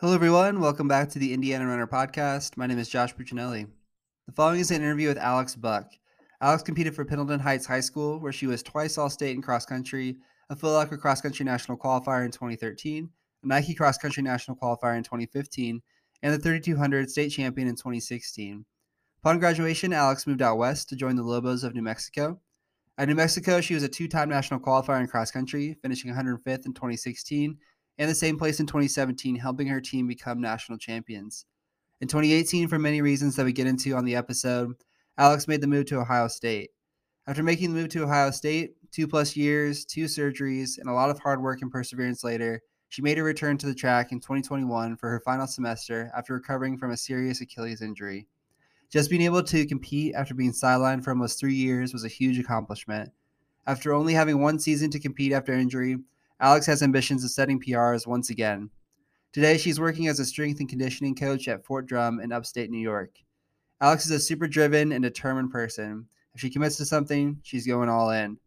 Hello, everyone. Welcome back to the Indiana Runner podcast. My name is Josh Puccinelli. The following is an interview with Alex Buck. Alex competed for Pendleton Heights High School, where she was twice All State in cross country, a Foot Locker Cross Country National Qualifier in 2013, a Nike Cross Country National Qualifier in 2015, and the 3200 state champion in 2016. Upon graduation, Alex moved out west to join the Lobos of New Mexico. At New Mexico, she was a two time national qualifier in cross country, finishing 105th in 2016 and the same place in 2017, helping her team become national champions. In 2018, for many reasons that we get into on the episode, Alex made the move to Ohio State. After making the move to Ohio State, two plus years, two surgeries, and a lot of hard work and perseverance later, she made a return to the track in 2021 for her final semester after recovering from a serious Achilles injury. Just being able to compete after being sidelined for almost three years was a huge accomplishment. After only having one season to compete after injury, Alex has ambitions of setting PRs once again. Today, she's working as a strength and conditioning coach at Fort Drum in upstate New York. Alex is a super driven and determined person. If she commits to something, she's going all in. It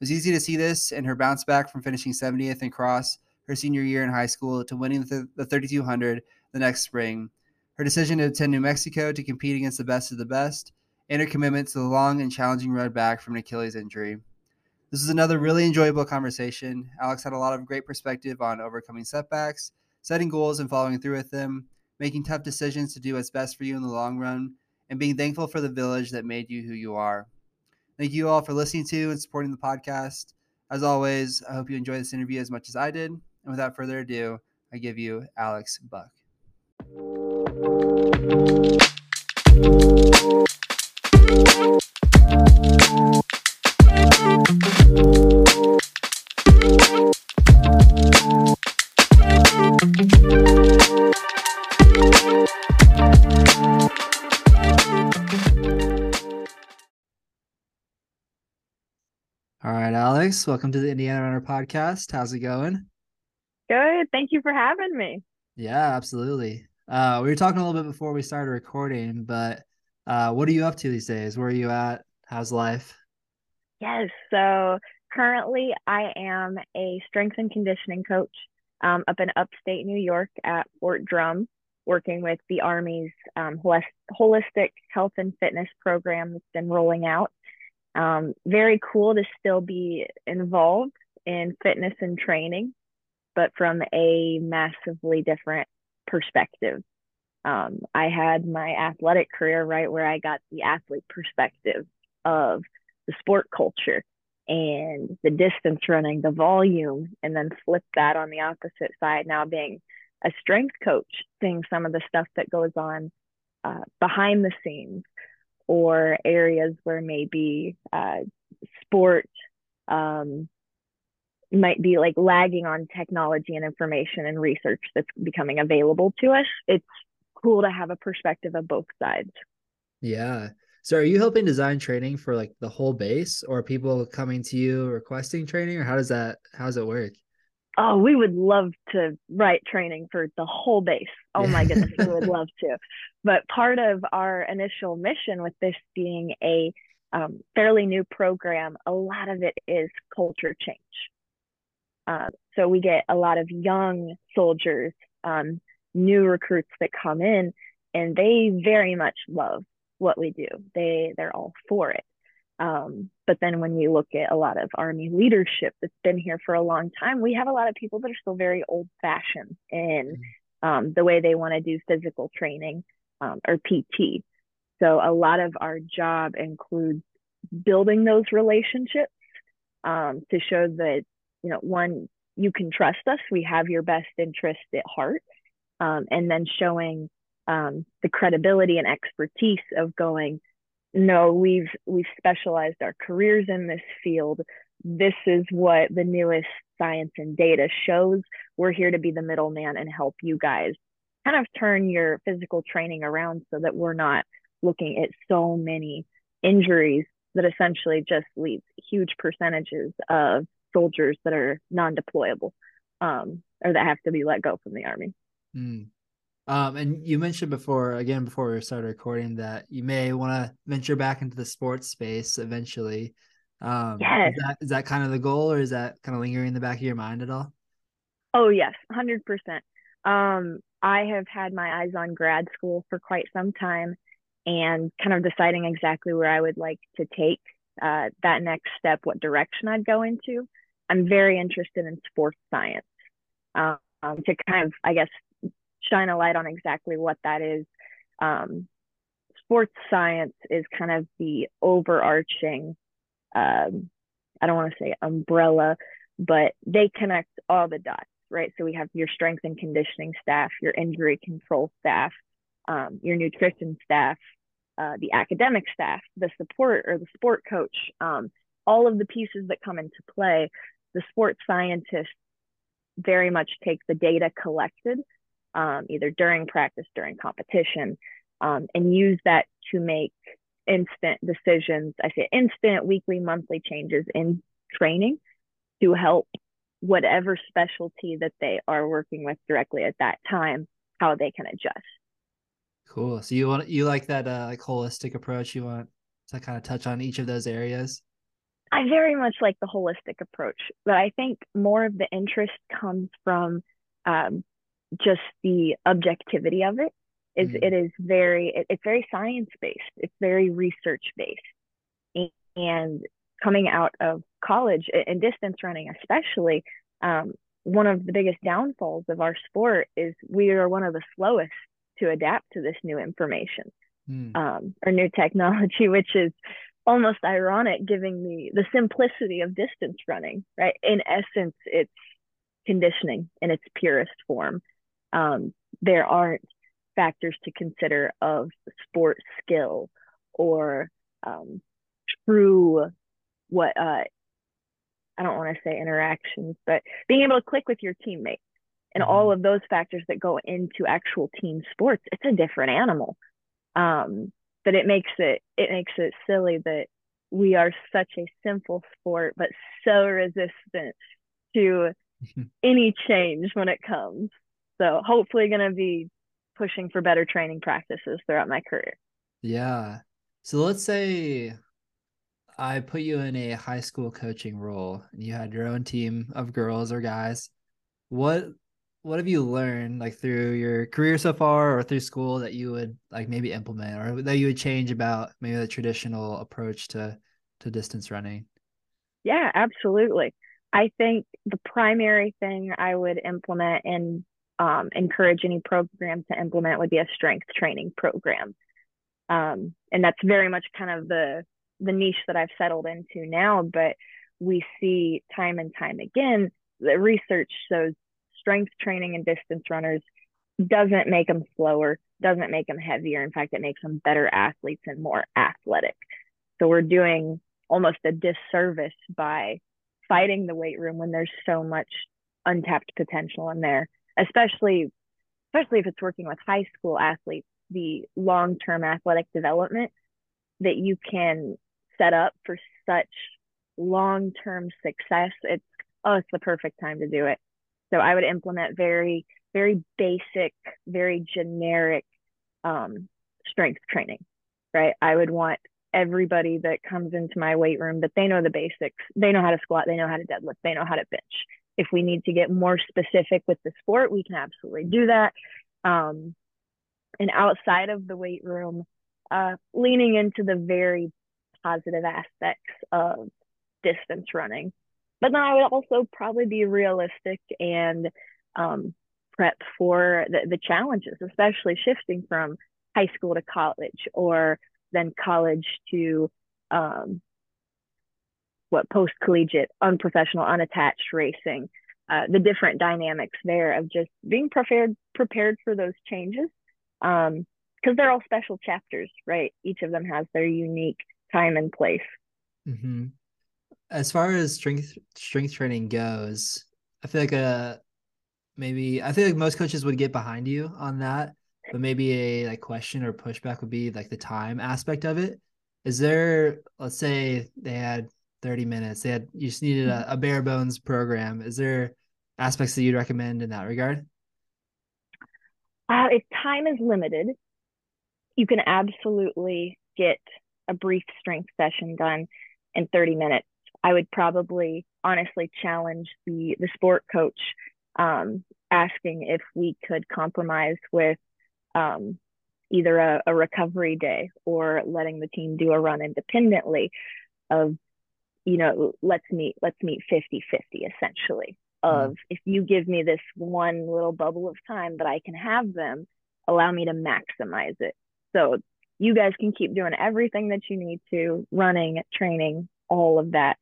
was easy to see this in her bounce back from finishing 70th in cross her senior year in high school to winning the, the 3200 the next spring. Her decision to attend New Mexico to compete against the best of the best, and her commitment to the long and challenging road back from an Achilles injury. This is another really enjoyable conversation. Alex had a lot of great perspective on overcoming setbacks, setting goals and following through with them, making tough decisions to do what's best for you in the long run, and being thankful for the village that made you who you are. Thank you all for listening to and supporting the podcast. As always, I hope you enjoy this interview as much as I did. And without further ado, I give you Alex Buck. Alex, welcome to the Indiana Runner podcast. How's it going? Good. Thank you for having me. Yeah, absolutely. Uh, we were talking a little bit before we started recording, but uh, what are you up to these days? Where are you at? How's life? Yes. So currently, I am a strength and conditioning coach um, up in upstate New York at Fort Drum, working with the Army's um, holistic health and fitness program that's been rolling out. Um, very cool to still be involved in fitness and training, but from a massively different perspective. Um, I had my athletic career right where I got the athlete perspective of the sport culture and the distance running, the volume, and then flip that on the opposite side now being a strength coach, seeing some of the stuff that goes on uh, behind the scenes or areas where maybe uh, sport um, might be like lagging on technology and information and research that's becoming available to us. It's cool to have a perspective of both sides. Yeah. So are you helping design training for like the whole base or people coming to you requesting training or how does that how does it work? Oh, we would love to write training for the whole base. Oh my goodness, we would love to. But part of our initial mission with this being a um, fairly new program, a lot of it is culture change. Uh, so we get a lot of young soldiers, um, new recruits that come in, and they very much love what we do. They they're all for it. Um, but then when we look at a lot of Army leadership that's been here for a long time, we have a lot of people that are still very old fashioned in mm-hmm. um, the way they want to do physical training um, or PT. So a lot of our job includes building those relationships um, to show that, you know, one, you can trust us, we have your best interest at heart, um, and then showing um, the credibility and expertise of going, no we've we've specialized our careers in this field. This is what the newest science and data shows. We're here to be the middleman and help you guys kind of turn your physical training around so that we're not looking at so many injuries that essentially just leaves huge percentages of soldiers that are non-deployable um, or that have to be let go from the army. Mm. Um, and you mentioned before, again, before we started recording, that you may want to venture back into the sports space eventually. Um, yes. Is that, is that kind of the goal, or is that kind of lingering in the back of your mind at all? Oh yes, hundred percent. Um, I have had my eyes on grad school for quite some time and kind of deciding exactly where I would like to take uh, that next step, what direction I'd go into. I'm very interested in sports science um, to kind of, I guess, shine a light on exactly what that is. Um, sports science is kind of the overarching, um, I don't want to say umbrella, but they connect all the dots right? So we have your strength and conditioning staff, your injury control staff, um, your nutrition staff, uh, the academic staff, the support or the sport coach, um, all of the pieces that come into play. The sports scientists very much take the data collected, um, either during practice, during competition, um, and use that to make instant decisions. I say instant, weekly, monthly changes in training to help whatever specialty that they are working with directly at that time, how they can adjust. Cool. So you want you like that uh, like holistic approach? You want to kind of touch on each of those areas? I very much like the holistic approach, but I think more of the interest comes from um, just the objectivity of it. Is mm-hmm. it is very it, it's very science based. It's very research based, and coming out of college and distance running especially um, one of the biggest downfalls of our sport is we are one of the slowest to adapt to this new information mm. um, or new technology which is almost ironic given the the simplicity of distance running right in essence it's conditioning in its purest form um, there aren't factors to consider of sport skill or um, true what uh I don't want to say interactions, but being able to click with your teammates and mm-hmm. all of those factors that go into actual team sports, it's a different animal. Um, but it makes it it makes it silly that we are such a simple sport, but so resistant to any change when it comes. So hopefully going to be pushing for better training practices throughout my career. Yeah. So let's say I put you in a high school coaching role and you had your own team of girls or guys, what what have you learned like through your career so far or through school that you would like maybe implement or that you would change about maybe the traditional approach to to distance running? Yeah, absolutely. I think the primary thing I would implement and um, encourage any program to implement would be a strength training program. Um, and that's very much kind of the the niche that I've settled into now, but we see time and time again the research shows strength training and distance runners doesn't make them slower, doesn't make them heavier. In fact, it makes them better athletes and more athletic. So we're doing almost a disservice by fighting the weight room when there's so much untapped potential in there, especially especially if it's working with high school athletes, the long-term athletic development that you can set up for such long term success, it's oh, it's the perfect time to do it. So I would implement very, very basic, very generic um, strength training, right? I would want everybody that comes into my weight room that they know the basics. They know how to squat, they know how to deadlift, they know how to bench. If we need to get more specific with the sport, we can absolutely do that. Um, and outside of the weight room, uh, leaning into the very positive aspects of distance running. But then I would also probably be realistic and um, prep for the, the challenges, especially shifting from high school to college or then college to um, what post collegiate, unprofessional, unattached racing. Uh, the different dynamics there of just being prepared prepared for those changes because um, they're all special chapters, right? Each of them has their unique time and place. Mm-hmm. As far as strength strength training goes, I feel like a uh, maybe I feel like most coaches would get behind you on that, but maybe a like question or pushback would be like the time aspect of it. Is there, let's say they had 30 minutes, they had you just needed a, a bare bones program. Is there aspects that you'd recommend in that regard? Uh, if time is limited, you can absolutely get a brief strength session done in 30 minutes, I would probably honestly challenge the the sport coach um, asking if we could compromise with um, either a, a recovery day or letting the team do a run independently of you know let's meet let's meet 50 50 essentially of mm. if you give me this one little bubble of time that i can have them allow me to maximize it so you guys can keep doing everything that you need to running training all of that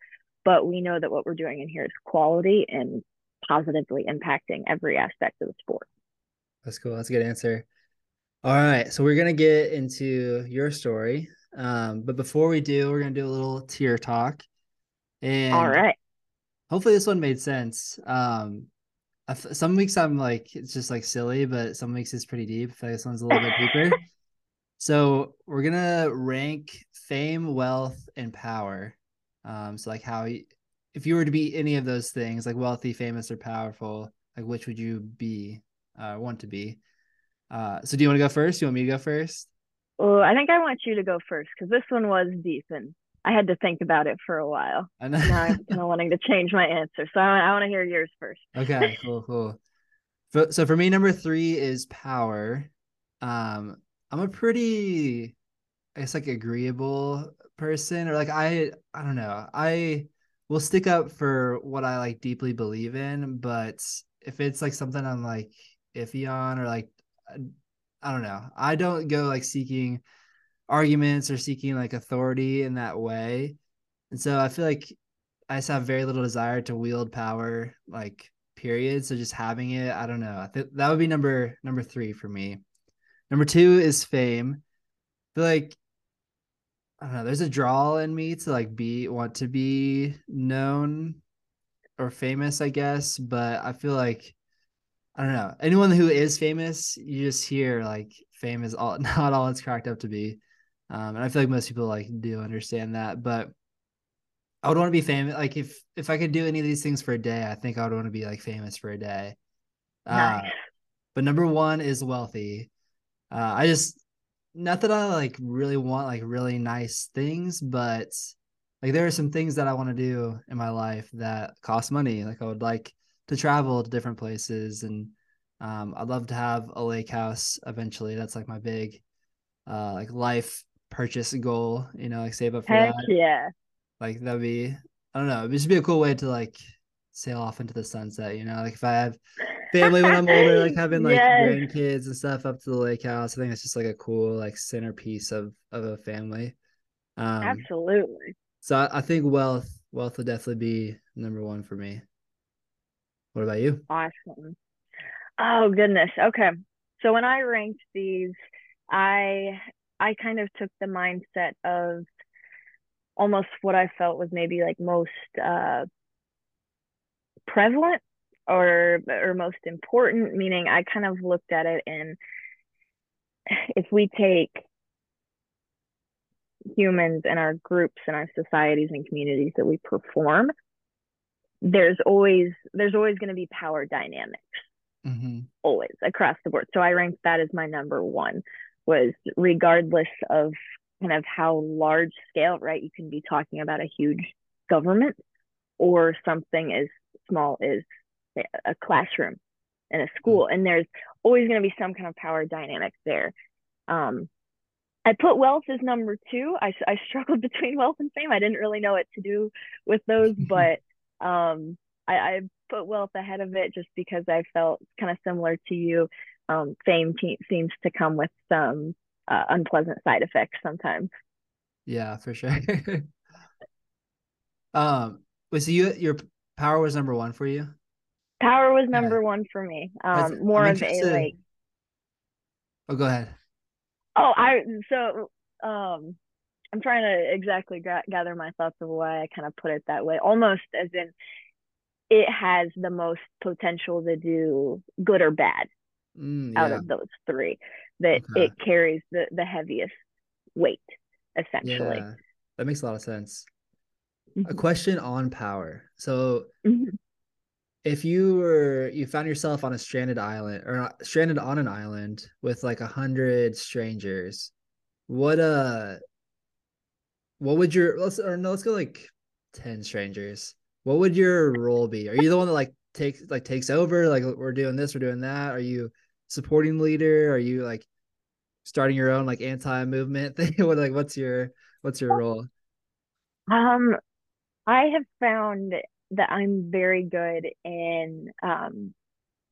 but we know that what we're doing in here is quality and positively impacting every aspect of the sport that's cool that's a good answer all right, so we're gonna get into your story, um, but before we do, we're gonna do a little tier talk. And all right, hopefully this one made sense. Um, some weeks I'm like it's just like silly, but some weeks it's pretty deep. I feel like this one's a little bit deeper. So we're gonna rank fame, wealth, and power. Um, so like how if you were to be any of those things, like wealthy, famous, or powerful, like which would you be, uh, want to be? Uh, so do you want to go first? You want me to go first? Well, I think I want you to go first because this one was deep and I had to think about it for a while. I know. now I'm kind of wanting to change my answer, so I, I want to hear yours first. Okay, cool, cool. So, so for me, number three is power. Um, I'm a pretty, I guess, like agreeable person, or like I, I don't know, I will stick up for what I like deeply believe in, but if it's like something I'm like iffy on or like I don't know. I don't go like seeking arguments or seeking like authority in that way. And so I feel like I just have very little desire to wield power, like period. So just having it, I don't know. I think that would be number number three for me. Number two is fame. I feel like I don't know, there's a draw in me to like be want to be known or famous, I guess. But I feel like I don't know. Anyone who is famous, you just hear like fame is all not all it's cracked up to be. Um, and I feel like most people like do understand that. But I would want to be famous. Like if if I could do any of these things for a day, I think I would want to be like famous for a day. Uh, nice. Uh, but number one is wealthy. Uh, I just not that I like really want like really nice things, but like there are some things that I want to do in my life that cost money. Like I would like to travel to different places and um, I'd love to have a lake house eventually. That's like my big uh like life purchase goal, you know, like save up for Heck that. Yeah. Like that'd be I don't know, it'd just be a cool way to like sail off into the sunset, you know, like if I have family when I'm older, like having like yes. grandkids and stuff up to the lake house. I think it's just like a cool like centerpiece of of a family. Um Absolutely. So I, I think wealth wealth would definitely be number one for me. What about you? Awesome. Oh goodness. Okay. So when I ranked these, I I kind of took the mindset of almost what I felt was maybe like most uh prevalent or or most important, meaning I kind of looked at it and if we take humans and our groups and our societies and communities that we perform, there's always there's always going to be power dynamics. Mm-hmm. always across the board. So i ranked that as my number one was regardless of kind of how large scale right you can be talking about a huge government or something as small as a classroom in a school and there's always going to be some kind of power dynamic there um, I put wealth as number two. I, I struggled between wealth and fame. I didn't really know what to do with those, but um, I, I put wealth ahead of it just because I felt kind of similar to you. Um, fame te- seems to come with some uh, unpleasant side effects sometimes. Yeah, for sure. um, was so you your power was number one for you? Power was number yeah. one for me. Um, more of a like. Oh, go ahead. Oh, I so um I'm trying to exactly gra- gather my thoughts of why I kind of put it that way, almost as in it has the most potential to do good or bad mm, yeah. out of those three. That okay. it carries the the heaviest weight, essentially. Yeah, that makes a lot of sense. Mm-hmm. A question on power. So, mm-hmm. if you were you found yourself on a stranded island or stranded on an island with like a hundred strangers, what uh what would your let's or no let's go like 10 strangers what would your role be are you the one that like takes like takes over? Like we're doing this, we're doing that. Are you supporting leader? Are you like starting your own like anti movement thing? what like what's your what's your role? Um, I have found that I'm very good in um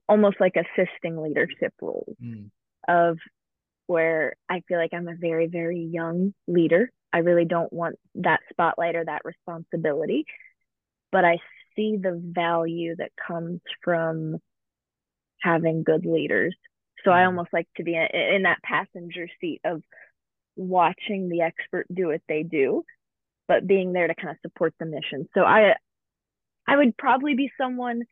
almost like assisting leadership roles mm. of where I feel like I'm a very, very young leader. I really don't want that spotlight or that responsibility, but I see the value that comes from having good leaders. So I mm. almost like to be in that passenger seat of watching the expert do what they do, but being there to kind of support the mission. So I I would probably be someone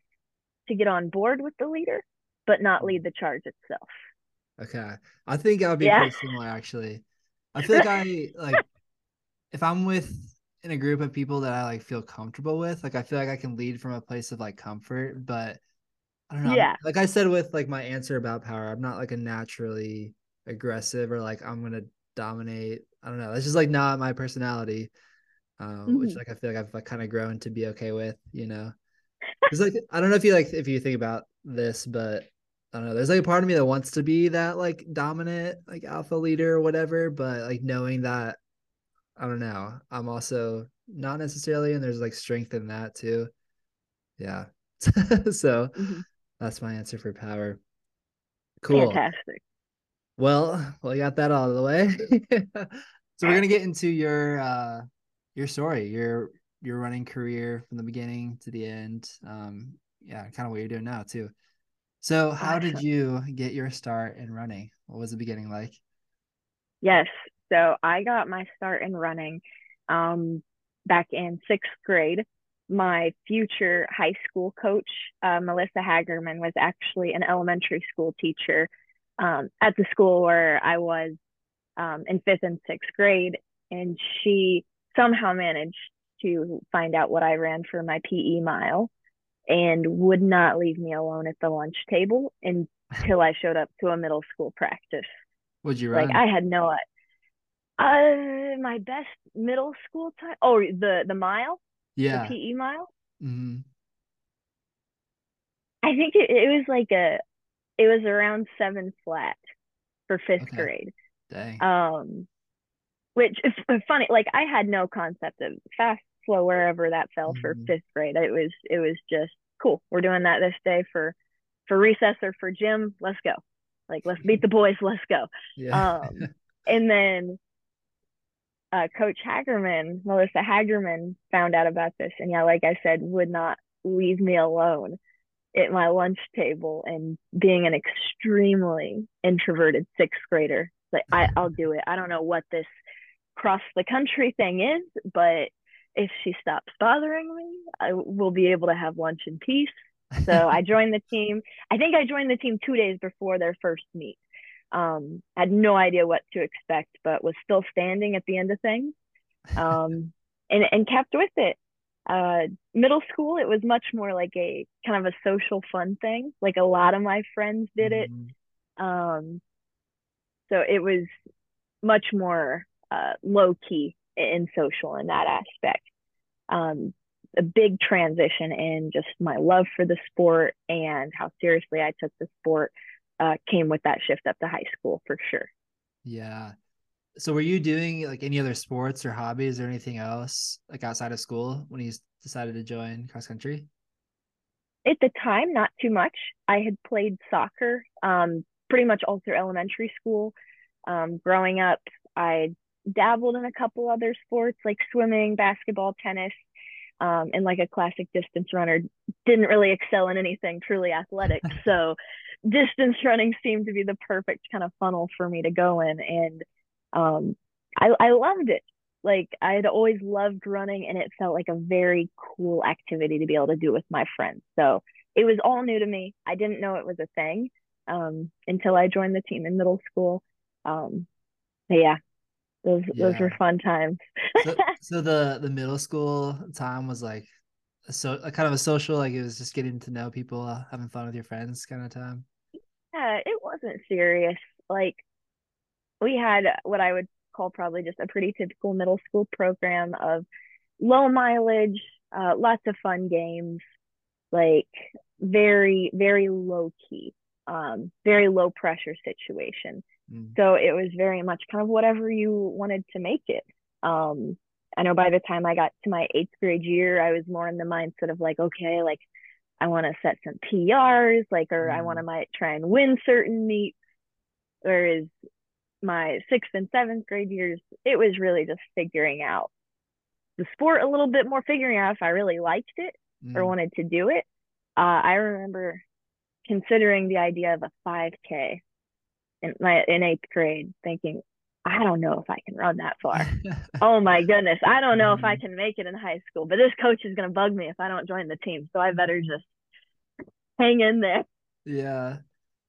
to get on board with the leader, but not lead the charge itself. Okay. I think I would be yeah. pretty similar actually. I feel like I like if I'm with in a group of people that I like feel comfortable with, like I feel like I can lead from a place of like comfort, but I don't know. Yeah. Like I said with like my answer about power, I'm not like a naturally aggressive or like I'm gonna dominate. I don't know. That's just like not my personality. Um, mm-hmm. which like I feel like I've like kind of grown to be okay with, you know. It's like I don't know if you like if you think about this, but I don't know. There's like a part of me that wants to be that like dominant, like alpha leader or whatever, but like knowing that I don't know. I'm also not necessarily, and there's like strength in that too. Yeah. so mm-hmm. That's my answer for power. Cool. Fantastic. Well, well, you got that out of the way. so we're gonna get into your uh your story, your your running career from the beginning to the end. Um, yeah, kind of what you're doing now too. So, how did you get your start in running? What was the beginning like? Yes. So, I got my start in running um, back in sixth grade. My future high school coach, uh, Melissa Hagerman, was actually an elementary school teacher um, at the school where I was um, in fifth and sixth grade. And she somehow managed to find out what I ran for my PE mile and would not leave me alone at the lunch table until I showed up to a middle school practice. Would you run? Like I had no uh my best middle school time oh the the mile yeah the PE mile mm-hmm. I think it, it was like a it was around seven flat for fifth okay. grade Dang. um which is funny like I had no concept of fast slow wherever that fell mm-hmm. for fifth grade. It was it was just cool. We're doing that this day for for recess or for gym. Let's go. Like let's beat the boys. Let's go. Yeah. Um, and then uh, Coach Hagerman, Melissa Hagerman, found out about this, and yeah, like I said, would not leave me alone at my lunch table. And being an extremely introverted sixth grader, like I, I'll do it. I don't know what this cross the country thing is, but if she stops bothering me, I will be able to have lunch in peace. So I joined the team. I think I joined the team two days before their first meet. Um, had no idea what to expect, but was still standing at the end of things, um, and and kept with it. Uh, middle school, it was much more like a kind of a social fun thing. Like a lot of my friends did it. Mm-hmm. Um, so it was much more uh, low key and social in that aspect. Um, a big transition in just my love for the sport and how seriously I took the sport uh, came with that shift up to high school for sure. Yeah. So were you doing like any other sports or hobbies or anything else like outside of school when you decided to join cross country? At the time, not too much. I had played soccer um, pretty much all through elementary school. Um, growing up, I dabbled in a couple other sports like swimming, basketball, tennis, um, and like a classic distance runner, didn't really excel in anything truly athletic. so distance running seemed to be the perfect kind of funnel for me to go in. And um, I, I loved it. Like I had always loved running and it felt like a very cool activity to be able to do with my friends. So it was all new to me. I didn't know it was a thing um, until I joined the team in middle school. Um, yeah, those yeah. those were fun times. so, so, the the middle school time was like so a kind of a social, like it was just getting to know people, uh, having fun with your friends, kind of time. Yeah, it wasn't serious. Like we had what I would call probably just a pretty typical middle school program of low mileage, uh, lots of fun games, like very, very low key, um, very low pressure situation. Mm. So it was very much kind of whatever you wanted to make it. Um, I know by the time I got to my eighth grade year, I was more in the mindset of like, okay, like I want to set some PRs, like, or mm. I want to might try and win certain meets. Whereas my sixth and seventh grade years, it was really just figuring out the sport a little bit more, figuring out if I really liked it mm. or wanted to do it. Uh, I remember considering the idea of a 5K in my in eighth grade, thinking, I don't know if I can run that far. oh my goodness, I don't know mm. if I mm-hmm. can make it in high school. But this coach is gonna bug me if I don't join the team, so I better just hang in there. Yeah.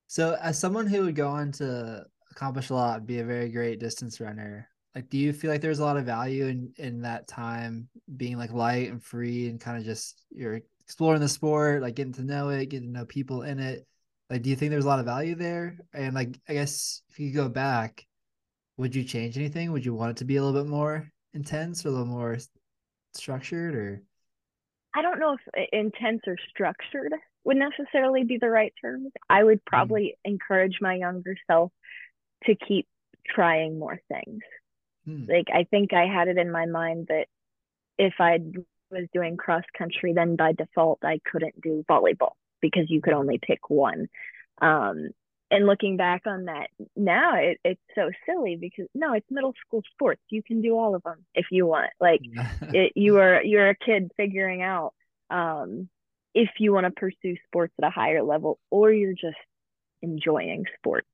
So, as someone who would go on to accomplish a lot, be a very great distance runner, like do you feel like there's a lot of value in in that time being like light and free and kind of just you're exploring the sport like getting to know it getting to know people in it like do you think there's a lot of value there and like i guess if you go back would you change anything would you want it to be a little bit more intense or a little more structured or i don't know if intense or structured would necessarily be the right term i would mm. probably mm. encourage my younger self to keep trying more things Hmm. Like I think I had it in my mind that if I was doing cross country, then by default I couldn't do volleyball because you could only pick one. Um, and looking back on that now, it, it's so silly because no, it's middle school sports. You can do all of them if you want. Like it, you are you're a kid figuring out um, if you want to pursue sports at a higher level or you're just enjoying sports.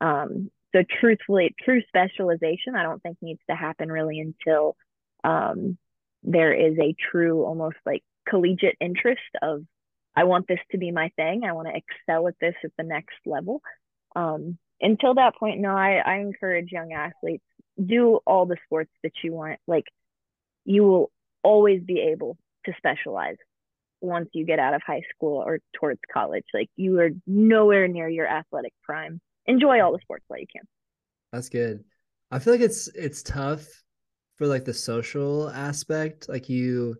Um, so truthfully, true specialization, I don't think needs to happen really until um, there is a true, almost like collegiate interest of, I want this to be my thing. I want to excel at this at the next level. Um, until that point, no, I, I encourage young athletes do all the sports that you want. Like you will always be able to specialize once you get out of high school or towards college. Like you are nowhere near your athletic prime enjoy all the sports that you can. That's good. I feel like it's it's tough for like the social aspect. Like you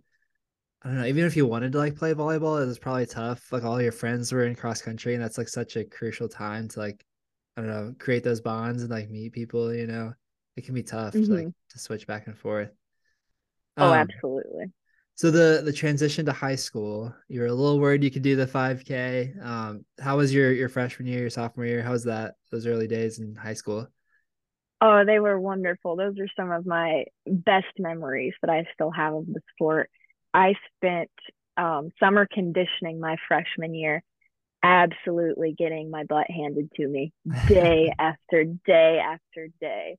I don't know, even if you wanted to like play volleyball, it was probably tough. Like all your friends were in cross country and that's like such a crucial time to like I don't know, create those bonds and like meet people, you know. It can be tough mm-hmm. to like to switch back and forth. Oh, um, absolutely. So the the transition to high school, you were a little worried you could do the 5K. Um, how was your your freshman year, your sophomore year? How was that those early days in high school? Oh, they were wonderful. Those are some of my best memories that I still have of the sport. I spent um, summer conditioning my freshman year, absolutely getting my butt handed to me day after day after day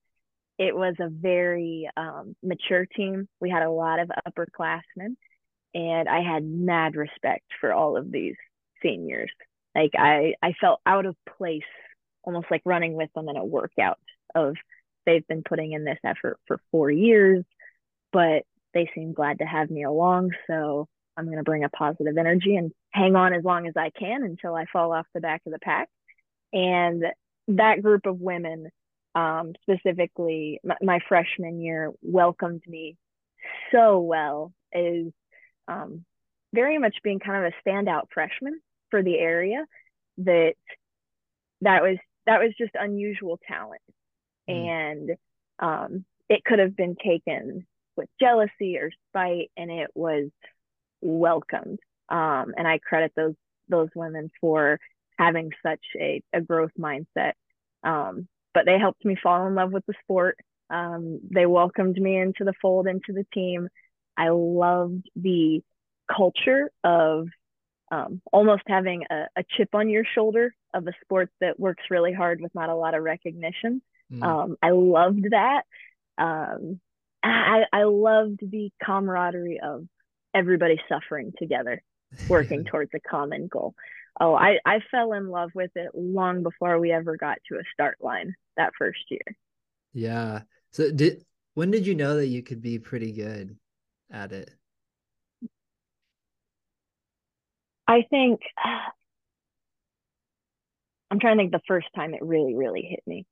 it was a very um, mature team. We had a lot of upperclassmen, and I had mad respect for all of these seniors. Like I, I felt out of place, almost like running with them in a workout. Of they've been putting in this effort for four years, but they seem glad to have me along. So I'm going to bring a positive energy and hang on as long as I can until I fall off the back of the pack. And that group of women um, specifically my, my, freshman year welcomed me so well is um, very much being kind of a standout freshman for the area that that was that was just unusual talent mm. and um, it could have been taken with jealousy or spite and it was welcomed um, and i credit those those women for having such a, a growth mindset um, but they helped me fall in love with the sport. Um, they welcomed me into the fold, into the team. I loved the culture of um, almost having a, a, chip on your shoulder of a sport that works really hard with not a lot of recognition. Mm. Um, I loved that. Um, I, I loved the camaraderie of everybody suffering together, working towards a common goal. Oh, I, I fell in love with it long before we ever got to a start line that first year. Yeah. So did when did you know that you could be pretty good at it? I think I'm trying to think the first time it really, really hit me.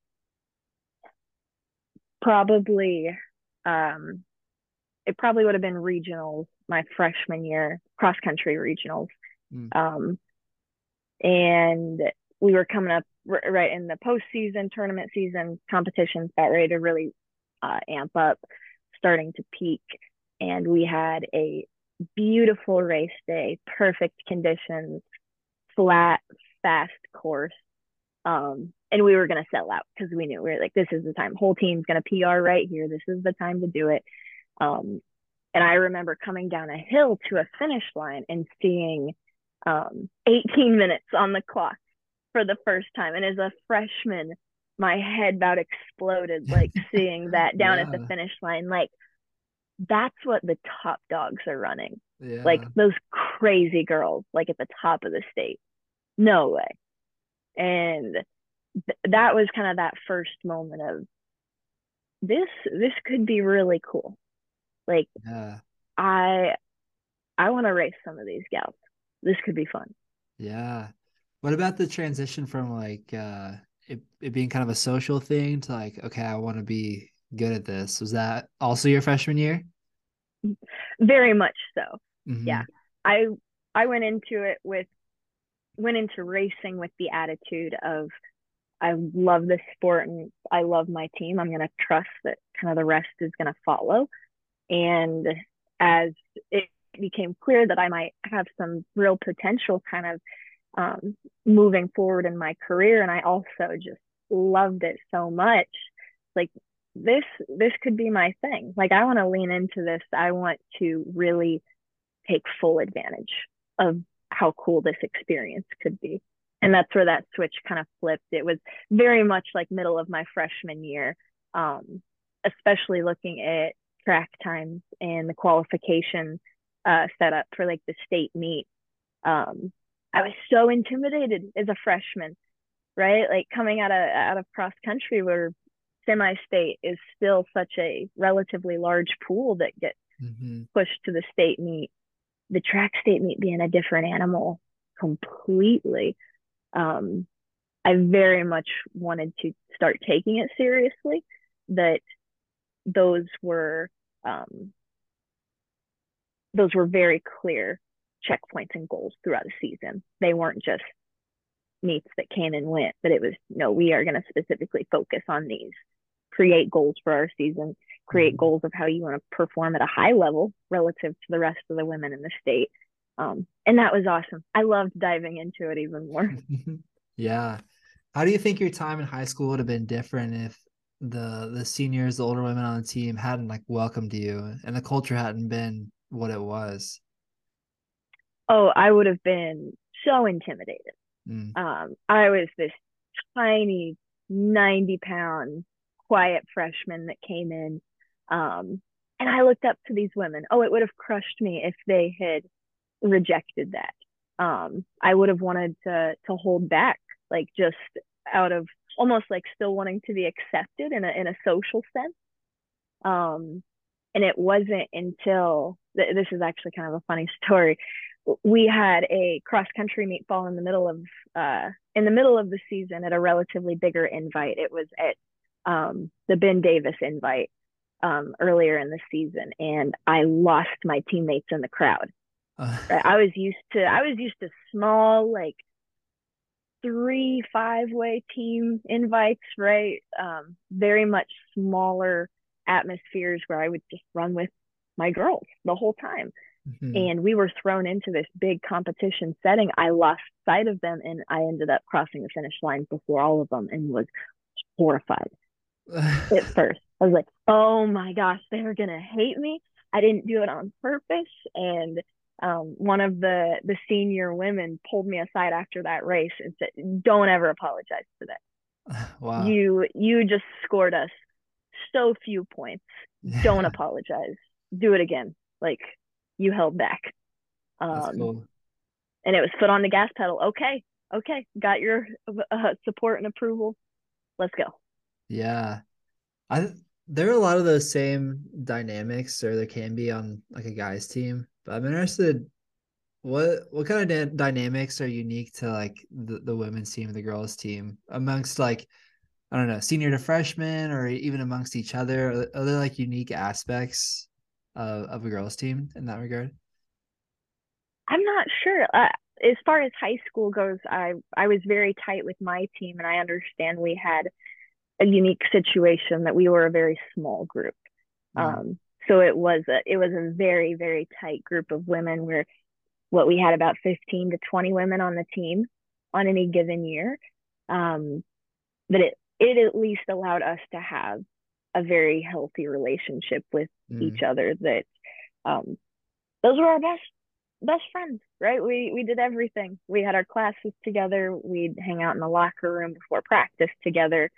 Probably um it probably would have been regionals my freshman year, cross country regionals Mm. Um, and we were coming up r- right in the postseason, tournament season, competitions got ready to really uh, amp up, starting to peak. And we had a beautiful race day, perfect conditions, flat, fast course. Um, and we were going to sell out because we knew we were like, this is the time. Whole team's going to PR right here. This is the time to do it. Um, and I remember coming down a hill to a finish line and seeing um, 18 minutes on the clock for the first time. And as a freshman, my head about exploded, like seeing that down yeah. at the finish line. Like, that's what the top dogs are running. Yeah. Like those crazy girls, like at the top of the state. No way. And th- that was kind of that first moment of this this could be really cool. Like yeah. I I want to race some of these gals. This could be fun. Yeah. What about the transition from like uh it, it being kind of a social thing to like, okay, I want to be good at this. Was that also your freshman year? Very much so. Mm-hmm. Yeah. I I went into it with went into racing with the attitude of I love this sport and I love my team. I'm going to trust that kind of the rest is going to follow. And as it became clear that I might have some real potential kind of um, moving forward in my career, and I also just loved it so much, like this this could be my thing. Like I want to lean into this. I want to really take full advantage of how cool this experience could be. And that's where that switch kind of flipped. It was very much like middle of my freshman year, um, especially looking at track times and the qualification uh, setup for like the state meet. Um, I was so intimidated as a freshman, right? Like coming out of out of cross country where semi-state is still such a relatively large pool that gets mm-hmm. pushed to the state meet. The track state meet being a different animal completely. Um, I very much wanted to start taking it seriously. That those were um, those were very clear checkpoints and goals throughout the season. They weren't just meets that came and went, but it was no, we are going to specifically focus on these, create goals for our season, create mm-hmm. goals of how you want to perform at a high level relative to the rest of the women in the state. Um, and that was awesome. I loved diving into it even more. yeah. How do you think your time in high school would have been different if the the seniors, the older women on the team hadn't like welcomed you and the culture hadn't been what it was? Oh, I would have been so intimidated. Mm. Um, I was this tiny 90 pound quiet freshman that came in. Um, and I looked up to these women. Oh, it would have crushed me if they had rejected that. Um, I would have wanted to to hold back, like just out of almost like still wanting to be accepted in a in a social sense. Um, and it wasn't until th- this is actually kind of a funny story. We had a cross country meet fall in the middle of uh, in the middle of the season at a relatively bigger invite. It was at um, the Ben Davis invite um, earlier in the season, and I lost my teammates in the crowd. Uh. I was used to I was used to small like three five way team invites, right? Um, very much smaller atmospheres where I would just run with my girls the whole time. Mm-hmm. And we were thrown into this big competition setting. I lost sight of them and I ended up crossing the finish line before all of them and was horrified at first. I was like, oh my gosh, they're going to hate me. I didn't do it on purpose. And um, one of the the senior women pulled me aside after that race and said, "Don't ever apologize for that. Wow. You you just scored us so few points. Don't apologize. Do it again. Like you held back. Um, cool. And it was foot on the gas pedal. Okay, okay, got your uh, support and approval. Let's go. Yeah, I there are a lot of those same dynamics, or there can be on like a guy's team. But I'm interested. What what kind of da- dynamics are unique to like the, the women's team, the girls' team amongst like I don't know, senior to freshman or even amongst each other? Are, are there like unique aspects of, of a girls team in that regard? I'm not sure. Uh, as far as high school goes, I I was very tight with my team, and I understand we had a unique situation that we were a very small group. Mm. Um, so it was a it was a very very tight group of women. Where what we had about fifteen to twenty women on the team on any given year. Um, but it it at least allowed us to have a very healthy relationship with mm. each other. That um, those were our best best friends, right? We we did everything. We had our classes together. We'd hang out in the locker room before practice together.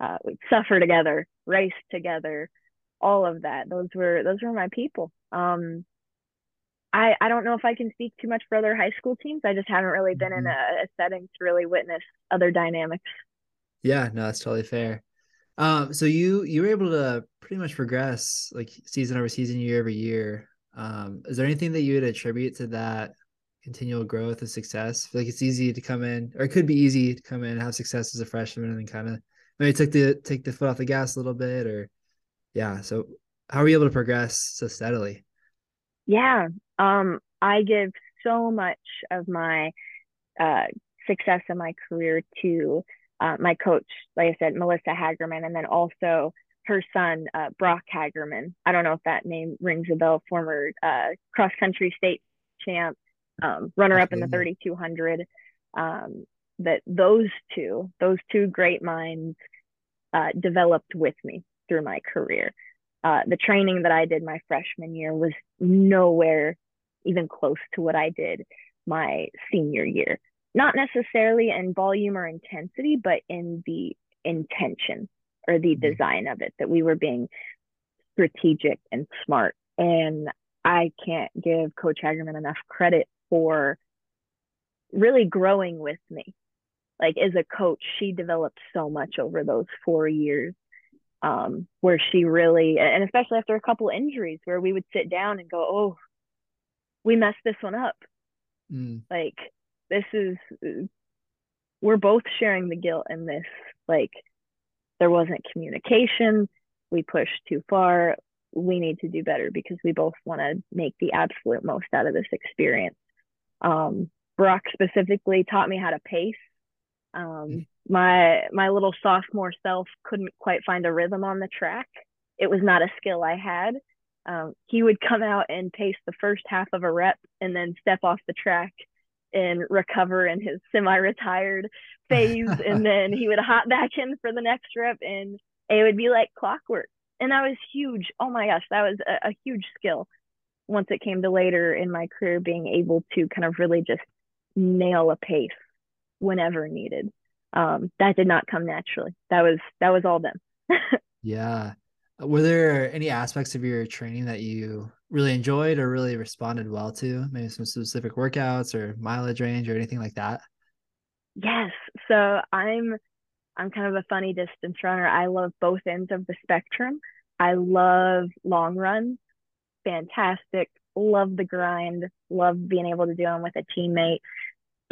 Uh, we'd suffer together, race together, all of that. Those were those were my people. Um, I I don't know if I can speak too much for other high school teams. I just haven't really been mm-hmm. in a, a setting to really witness other dynamics. Yeah, no, that's totally fair. Um, so you you were able to pretty much progress like season over season, year over year. Um, is there anything that you would attribute to that continual growth and success? Like it's easy to come in, or it could be easy to come in and have success as a freshman, and then kind of maybe take the take the foot off the gas a little bit, or yeah. So how are you able to progress so steadily? Yeah, um, I give so much of my uh, success in my career to uh, my coach, like I said, Melissa Hagerman, and then also her son, uh, Brock Hagerman. I don't know if that name rings a bell, former uh, cross country state champ, um, runner up in the 3200. Um, that those two, those two great minds uh, developed with me through my career. Uh, the training that I did my freshman year was nowhere even close to what I did my senior year. Not necessarily in volume or intensity, but in the intention or the mm-hmm. design of it, that we were being strategic and smart. And I can't give Coach Hagerman enough credit for really growing with me. Like as a coach, she developed so much over those four years um, where she really, and especially after a couple injuries, where we would sit down and go, "Oh, we messed this one up." Mm. Like this is, we're both sharing the guilt in this. Like there wasn't communication. We pushed too far. We need to do better because we both want to make the absolute most out of this experience. Um, Brock specifically taught me how to pace. Um, my my little sophomore self couldn't quite find a rhythm on the track. It was not a skill I had. Um, he would come out and pace the first half of a rep and then step off the track and recover in his semi-retired phase and then he would hop back in for the next rep and it would be like clockwork and that was huge oh my gosh that was a, a huge skill once it came to later in my career being able to kind of really just nail a pace whenever needed um, that did not come naturally that was that was all them yeah were there any aspects of your training that you really enjoyed or really responded well to? Maybe some specific workouts or mileage range or anything like that? Yes. So I'm I'm kind of a funny distance runner. I love both ends of the spectrum. I love long runs, fantastic. Love the grind, love being able to do them with a teammate.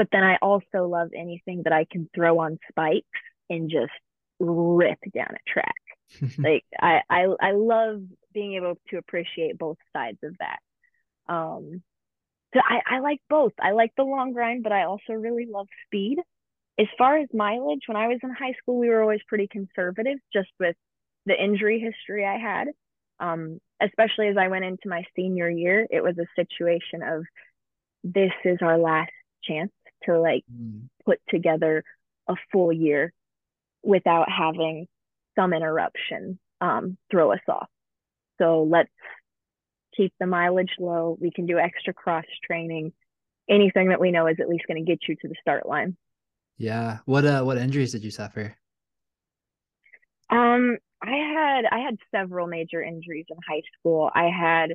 But then I also love anything that I can throw on spikes and just rip down a track. like I, I I love being able to appreciate both sides of that. Um, so I, I like both. I like the long grind, but I also really love speed. As far as mileage, when I was in high school, we were always pretty conservative, just with the injury history I had. Um, especially as I went into my senior year, it was a situation of this is our last chance to like mm. put together a full year without having some interruption um, throw us off. So let's keep the mileage low. We can do extra cross training. Anything that we know is at least going to get you to the start line. Yeah. What uh what injuries did you suffer? Um I had I had several major injuries in high school. I had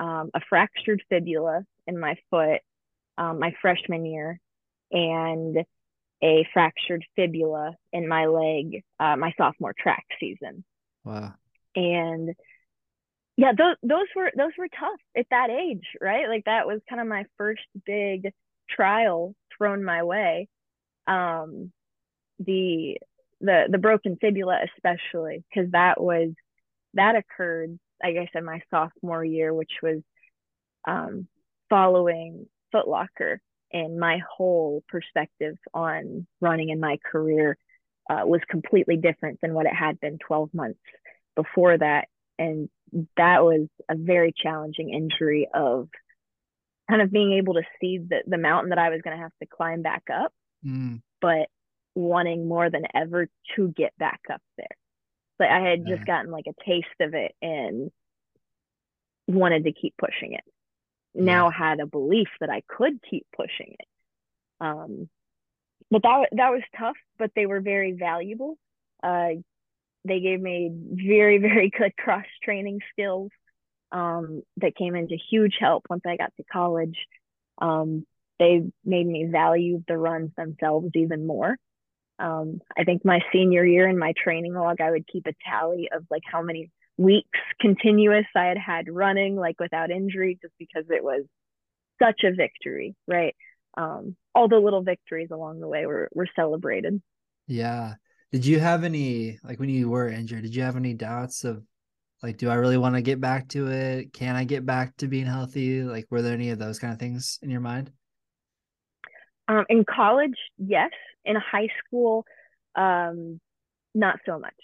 um, a fractured fibula in my foot um, my freshman year and a fractured fibula in my leg uh, my sophomore track season. Wow. And yeah, those those were those were tough at that age, right? Like that was kind of my first big trial thrown my way. Um, the the the broken fibula especially because that was that occurred like I said my sophomore year, which was um, following Foot Locker and my whole perspective on running in my career uh, was completely different than what it had been 12 months before that. And that was a very challenging injury of kind of being able to see the, the mountain that I was going to have to climb back up, Mm. but wanting more than ever to get back up there. But I had Yeah. just gotten like a taste of it and wanted to keep pushing it. Now had a belief that I could keep pushing it. Um, but that that was tough, but they were very valuable. Uh, they gave me very very good cross training skills um, that came into huge help once I got to college. Um, they made me value the runs themselves even more. Um, I think my senior year in my training log, I would keep a tally of like how many weeks continuous I had had running, like without injury, just because it was such a victory, right? Um, all the little victories along the way were were celebrated. Yeah. Did you have any like when you were injured, did you have any doubts of like do I really want to get back to it? Can I get back to being healthy? Like were there any of those kind of things in your mind? Um, in college, yes. In high school, um, not so much.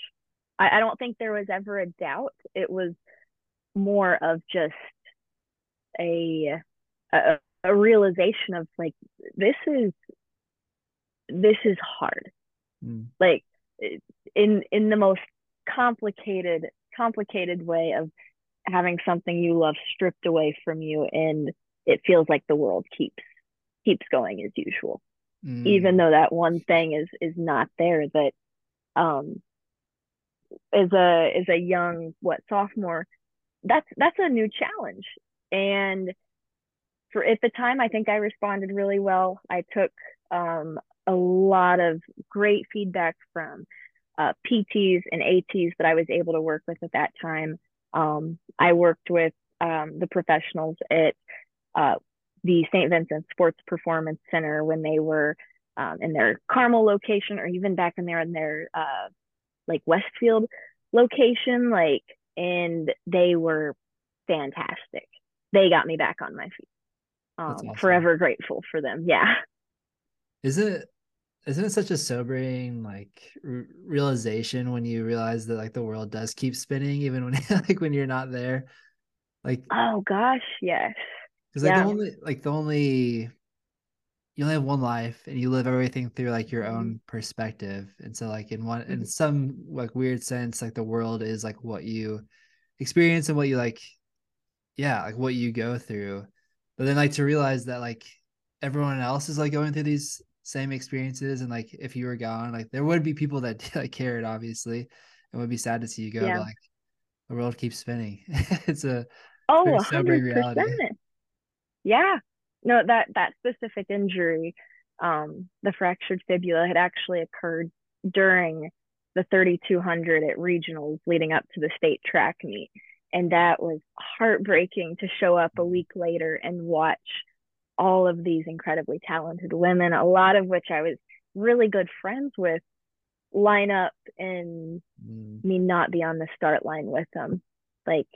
I, I don't think there was ever a doubt. It was more of just a, a a realization of like this is this is hard. Mm. Like in in the most complicated complicated way of having something you love stripped away from you and it feels like the world keeps keeps going as usual Mm. even though that one thing is is not there that um as a as a young what sophomore that's that's a new challenge and for at the time i think i responded really well i took um a lot of great feedback from uh, pts and ats that i was able to work with at that time um i worked with um the professionals at uh the St. Vincent Sports Performance Center when they were um, in their Carmel location, or even back in there in their uh, like Westfield location, like, and they were fantastic. They got me back on my feet. Um, awesome. Forever grateful for them. Yeah. Is it isn't it such a sobering like r- realization when you realize that like the world does keep spinning even when like when you're not there? Like Oh gosh, yes. Because like Yeah. the only like the only you only have one life and you live everything through like your Mhm. own perspective. And so like in one in Mhm. some like weird sense, like the world is like what you experience and what you like yeah, like what you go through. But then like to realize that like everyone else is like going through these same experiences and like if you were gone, like there would be people that like cared obviously and would be sad to see you go, Yeah. but like the world keeps spinning. it's a Oh, very a hundred reality. percent. Yeah. No, that that specific injury, um, the fractured fibula had actually occurred during the 3200 at regionals leading up to the state track meet. And that was heartbreaking to show up a week later and watch all of these incredibly talented women, a lot of which I was really good friends with, line up and Mm, me not be on the start line with them. Like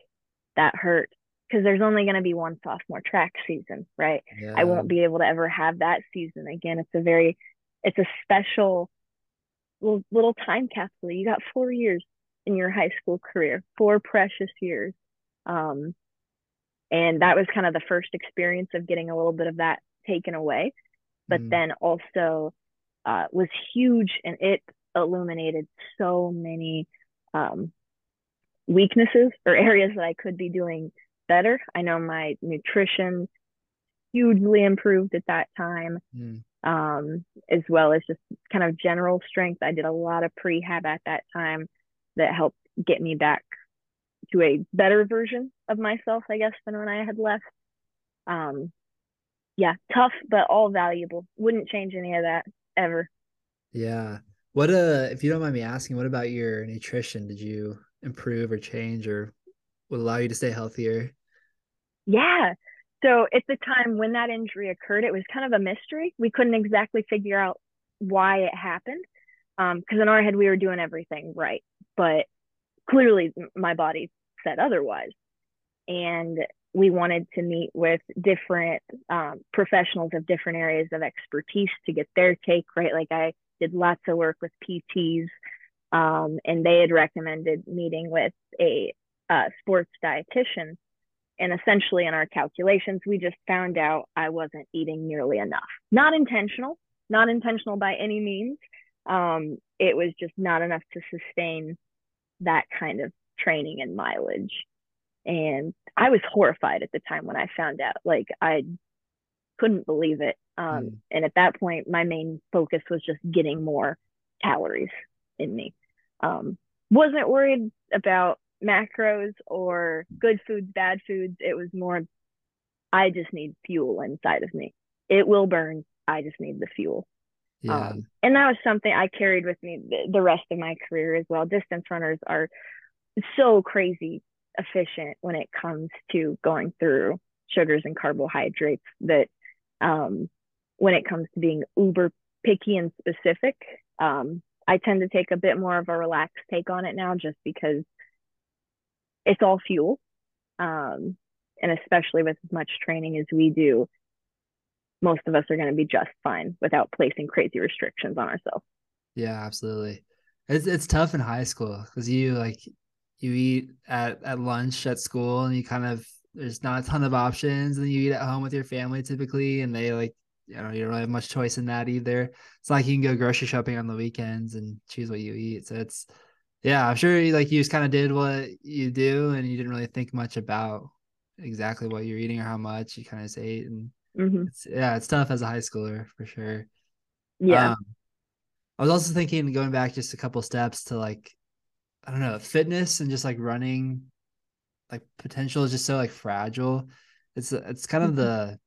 that hurt because there's only going to be one sophomore track season, right? yeah. I won't be able to ever have that season again. It's a very, it's a special little, little time capsule. You got four years in your high school career, four precious years. Um, and that was kind of the first experience of getting a little bit of that taken away, but Mm. then also uh, was huge and it illuminated so many um, weaknesses or areas that I could be doing better. I know my nutrition hugely improved at that time, Mm. um, as well as just kind of general strength. I did a lot of prehab at that time that helped get me back to a better version of myself, I guess, than when I had left. Um, yeah, tough, but all valuable. Wouldn't change any of that ever. Yeah. What uh if you don't mind me asking, what about your nutrition? Did you improve or change or would allow you to stay healthier? Yeah. So at the time when that injury occurred, it was kind of a mystery. We couldn't exactly figure out why it happened. Um, because in our head we were doing everything right, but clearly my body said otherwise. And we wanted to meet with different um, professionals of different areas of expertise to get their take, right? Like I did lots of work with PTs, um, and they had recommended meeting with a uh, sports dietitian. And essentially, in our calculations, we just found out I wasn't eating nearly enough. Not intentional, not intentional by any means. Um, it was just not enough to sustain that kind of training and mileage. And I was horrified at the time when I found out. Like I couldn't believe it. Um, mm. And at that point, my main focus was just getting more calories in me. Um, wasn't worried about macros or good foods, bad foods. It was more, I just need fuel inside of me. It will burn. I just need the fuel. Yeah. Um, and that was something I carried with me the rest of my career as well. Distance runners are so crazy efficient when it comes to going through sugars and carbohydrates that um, when it comes to being uber picky and specific um, i tend to take a bit more of a relaxed take on it now just because it's all fuel um, and especially with as much training as we do most of us are going to be just fine without placing crazy restrictions on ourselves. Yeah absolutely. It's, it's tough in high school because you like you eat at, at lunch at school and you kind of there's not a ton of options and you eat at home with your family typically and they like you know you don't really have much choice in that either. It's like you can go grocery shopping on the weekends and choose what you eat so it's yeah i'm sure you, like you just kind of did what you do and you didn't really think much about exactly what you're eating or how much you kind of just ate and mm-hmm. it's, yeah it's tough as a high schooler for sure yeah um, i was also thinking going back just a couple steps to like I don't know, fitness and just like running, like potential is just so like fragile. It's it's kind of mm-hmm. the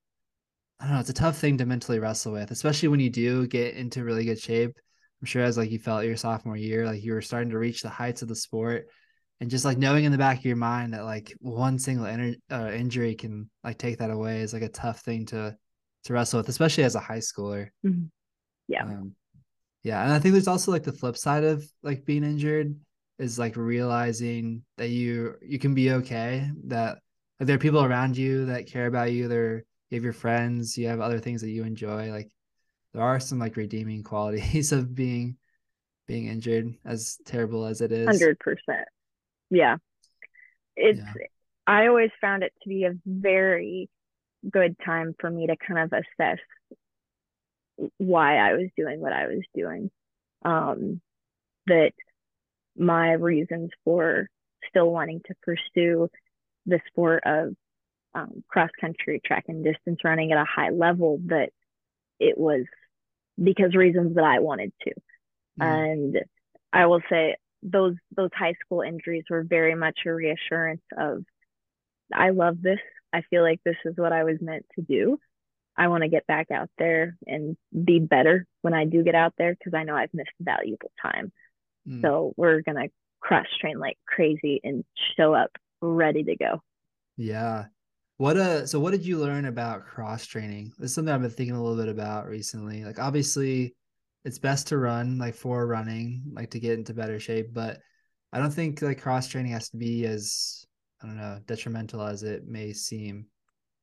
I don't know, it's a tough thing to mentally wrestle with, especially when you do get into really good shape. I'm sure as like you felt your sophomore year, like you were starting to reach the heights of the sport, and just like knowing in the back of your mind that like one single in- uh, injury can like take that away is like a tough thing to to wrestle with, especially as a high schooler. Mm-hmm. Yeah, um, yeah, and I think there's also like the flip side of like being injured is like realizing that you you can be okay that like, there are people around you that care about you there you have your friends you have other things that you enjoy like there are some like redeeming qualities of being being injured as terrible as it is. 100% yeah. It's yeah. i always found it to be a very good time for me to kind of assess why i was doing what i was doing. Um that my reasons for still wanting to pursue the sport of um, cross country track and distance running at a high level that it was because reasons that I wanted to. Mm. And I will say those those high school injuries were very much a reassurance of I love this. I feel like this is what I was meant to do. I want to get back out there and be better when I do get out there because I know I've missed valuable time. Mm. So we're gonna cross train like crazy and show up ready to go. Yeah. What uh so what did you learn about cross training? This is something I've been thinking a little bit about recently. Like obviously it's best to run like for running, like to get into better shape, but I don't think like cross training has to be as I don't know, detrimental as it may seem.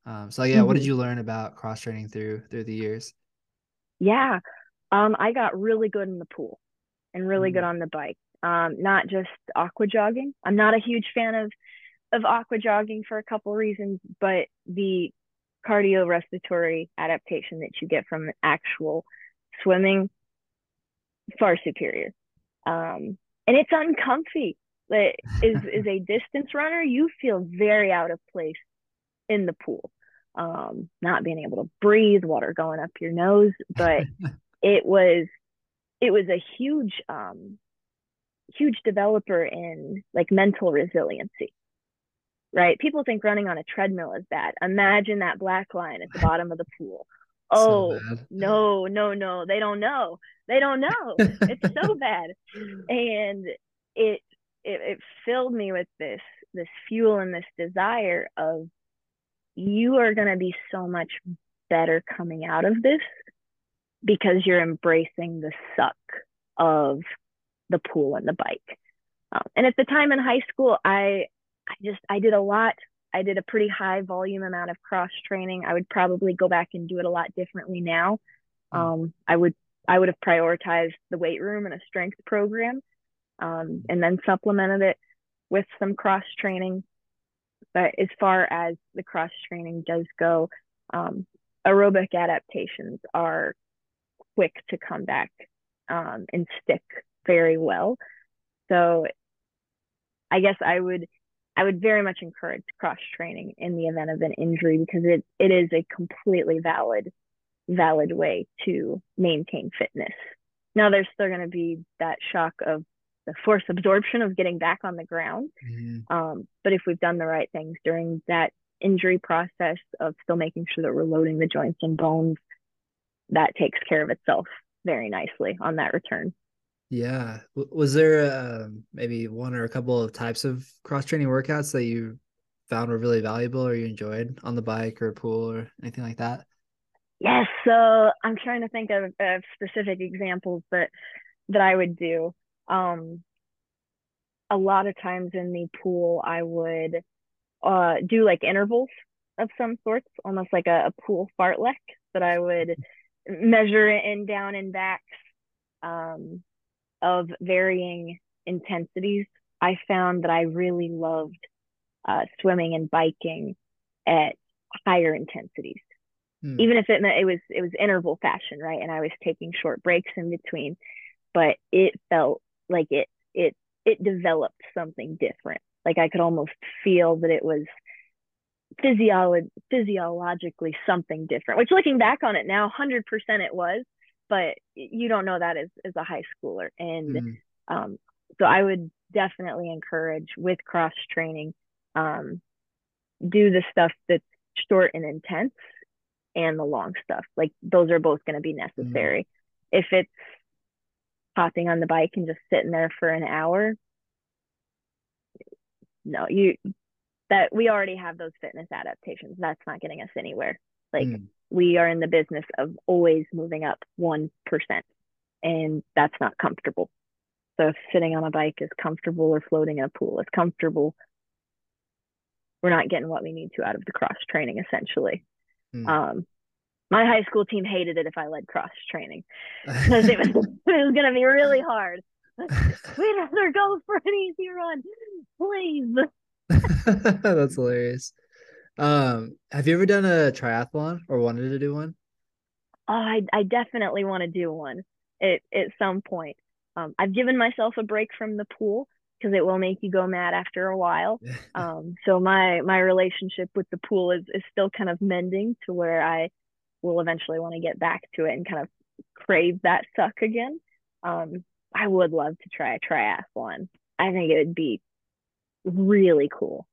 Um so yeah, mm-hmm. what did mm-hmm. you learn about cross training through through the years? Yeah. Um I got really good in the pool and really good mm. on the bike. Um, not just aqua jogging. I'm not a huge fan of of aqua jogging for a couple reasons, but the cardiorespiratory adaptation that you get from actual swimming far superior. Um, and it's uncomfy. Is is a distance runner, you feel very out of place in the pool. Um, not being able to breathe, water going up your nose, but it was it was a huge um huge developer in like mental resiliency right? People think running on a treadmill is bad. Imagine that black line at the bottom of the pool. Oh so no no no. They don't know. They don't know. It's so bad. And it, it it filled me with this this fuel and this desire of you are going to be so much better coming out of this because you're embracing the suck of the pool and the bike. Um, and at the time in high school, I I just I did a lot I did a pretty high volume amount of cross training. I would probably go back and do it a lot differently now. Mm. Um, I would I would have prioritized the weight room and a strength program, um, and then supplemented it with some cross training. But as far as the cross training does go, um, aerobic adaptations are quick to come back um, and stick very well. So I guess I would I would very much encourage cross training in the event of an injury because it it is a completely valid valid way to maintain fitness. Now there's still going to be that shock of the force absorption of getting back on the ground. Mm-hmm. Um, but if we've done the right things during that injury process of still making sure that we're loading the joints and bones, that takes care of itself very nicely on that return. Yeah. Was there uh, maybe one or a couple of types of cross training workouts that you found were really valuable or you enjoyed on the bike or pool or anything like that? Yes. So I'm trying to think of, of specific examples that that I would do. Um, a lot of times in the pool, I would uh, do like intervals of some sorts, almost like a, a pool fartlek that I would measure in down and backs. Um, of varying intensities, I found that I really loved uh, swimming and biking at higher intensities. Hmm. Even if it meant it was it was interval fashion, right? And I was taking short breaks in between, but it felt like it it it developed something different. Like I could almost feel that it was physiolo- physiologically something different. Which looking back on it now, hundred percent it was but you don't know that as, as a high schooler. And mm-hmm. um, so I would definitely encourage with cross training, um, do the stuff that's short and intense and the long stuff. Like those are both going to be mm-hmm. necessary. Mm-hmm. If it's hopping on the bike and just sitting there for an hour, no, you that we already have those fitness adaptations. That's not getting us anywhere. Like mm we are in the business of always moving up 1%, and that's not comfortable. So if sitting on a bike is comfortable or floating in a pool is comfortable, we're not getting what we need to out of the cross training essentially. Mm. Um, my high school team hated it if I led cross training because it was, it was going to be really hard. We'd rather go for an easy run, please. That's hilarious. Um, have you ever done a triathlon or wanted to do one? Oh, I I definitely want to do one at at some point. Um, I've given myself a break from the pool because it will make you go mad after a while. um, so my my relationship with the pool is is still kind of mending to where I will eventually want to get back to it and kind of crave that suck again. Um, I would love to try a triathlon. I think it would be really cool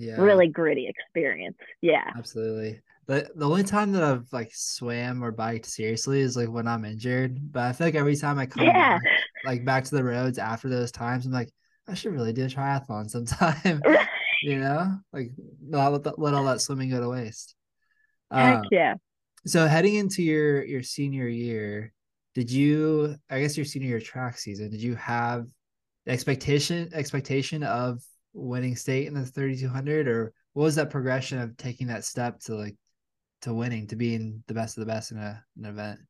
yeah really gritty experience yeah absolutely the, the only time that I've like swam or biked seriously is like when I'm injured. But I feel like every time I come yeah. back, like back to the roads after those times, I'm like, I should really do a triathlon sometime. you know, like not let, let all that swimming go to waste. Heck um, yeah. So heading into your your senior year, did you? I guess your senior year track season. Did you have expectation expectation of winning state in the 3200 or what was that progression of taking that step to like to winning to being the best of the best in a, an event?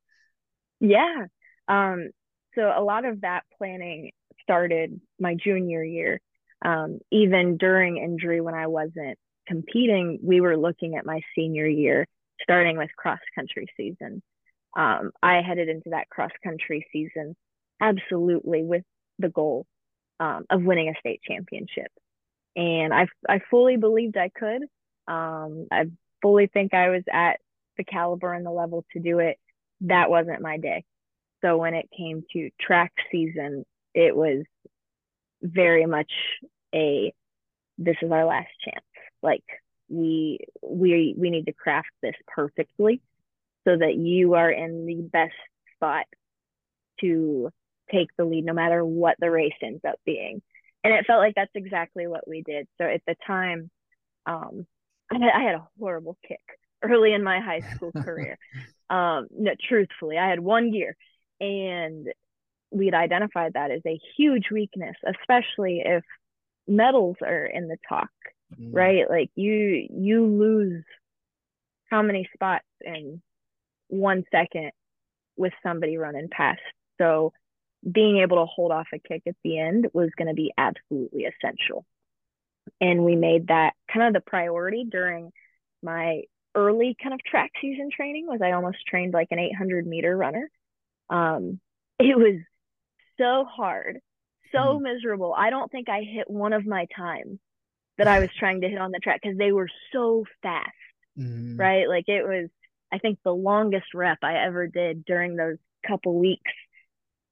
Yeah. Um so a lot of that planning started my junior year. Um even during injury when i wasn't competing we were looking at my senior year starting with cross country season. Um i headed into that cross country season absolutely with the goal um, of winning a state championship and I I fully believed I could. Um, I fully think I was at the caliber and the level to do it. That wasn't my day. So when it came to track season, it was very much a this is our last chance. Like we we we need to craft this perfectly so that you are in the best spot to take the lead no matter what the race ends up being and it felt like that's exactly what we did. So at the time, um, I, had, I had a horrible kick early in my high school career. Um, no, truthfully, I had one gear, and we'd identified that as a huge weakness, especially if medals are in the talk mm. right? Like you you lose how many spots in one second with somebody running past. So being able to hold off a kick at the end was going to be absolutely essential. And we made that kind of the priority during my early kind of track season training was I almost trained like an 800 meter runner. Um, it was so hard, so mm. miserable. I don't think I hit one of my times that I was trying to hit on the track because they were so fast, mm. right? Like it was, I think the longest rep I ever did during those couple weeks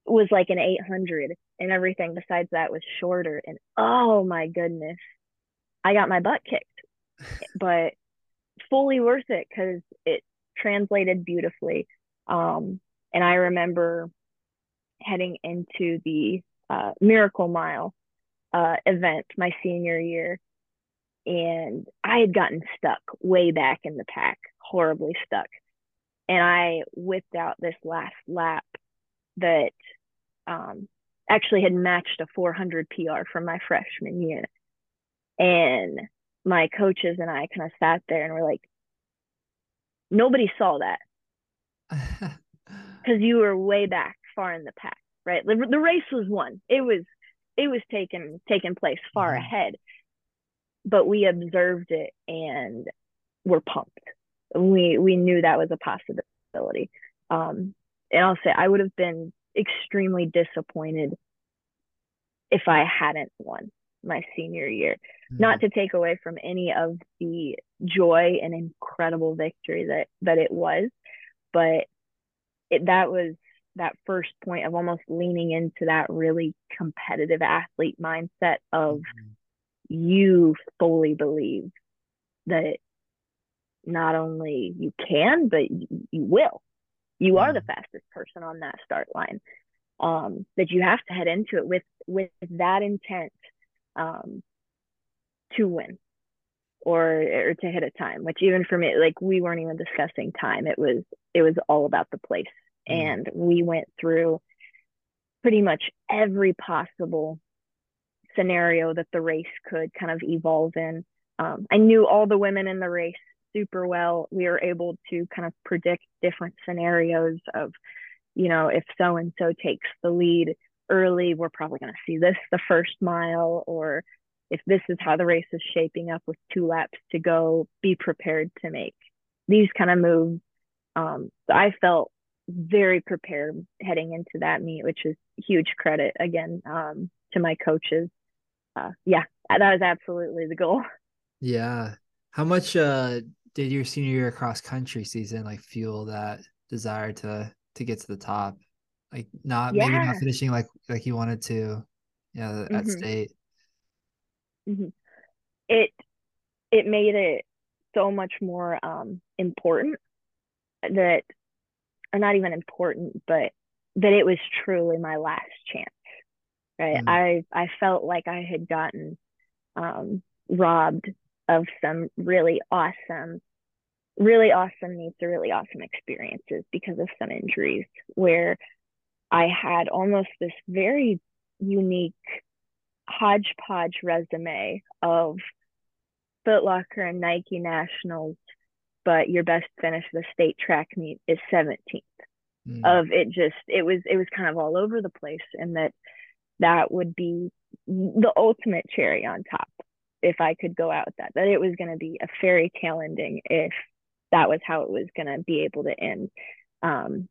was like an 800 and everything besides that was shorter. And oh my goodness i got my butt kicked but fully worth it because it translated beautifully. Um, and i remember heading into the uh, miracle mile uh, event my senior year and i had gotten stuck way back in the pack horribly stuck. And i whipped out this last lap that um, actually had matched a 400 PR from my freshman year. And my coaches and I kind of sat there and were like, nobody saw that because you were way back far in the pack, right? The, the, race was won. It was it was taken taken place far mm-hmm. ahead, but we observed it and were pumped. We we knew that was a possibility. Um, and I'll say I would have been extremely disappointed if I hadn't won my senior year. Mm-hmm. Not to take away from any of the joy and incredible victory that that it was, but it, that was that first point of almost leaning into that really competitive athlete mindset of mm-hmm. you fully believe that not only you can but you, you will you are the fastest person on that start line. Um, that you have to head into it with with that intent um, to win or or to hit a time which even for me like we weren't even discussing time. It was it was all about the place. Mm. and we went through pretty much every possible scenario that the race could kind of evolve in. Um, i knew all the women in the race super well. We were able to kind of predict different scenarios of, you know, if so and so takes the lead early, we're probably going to see this the first mile, or if this is how the race is shaping up with two laps to go, be prepared to make these kind of moves. Um, so I felt very prepared heading into that meet, which is huge credit again um, to my coaches. Uh, yeah, that was absolutely the goal. Yeah. How much uh, did your senior year cross country season like fuel that desire to to get to the top? Like not yeah. maybe not finishing like like you wanted to, yeah, mm-hmm. at state. Mm-hmm. It it made it so much more um important that or not even important, but that it was truly my last chance. Right. Mm-hmm. I I felt like I had gotten um robbed of some really awesome, really awesome meets or really awesome experiences because of some injuries where I had almost this very unique hodgepodge resume of Foot Locker and Nike Nationals, but your best finish the state track meet is 17th. Mm. Of it just it was it was kind of all over the place and that that would be the ultimate cherry on top if I could go out with that, that it was going to be a fairy tale ending if that was how it was going to be able to end. Um,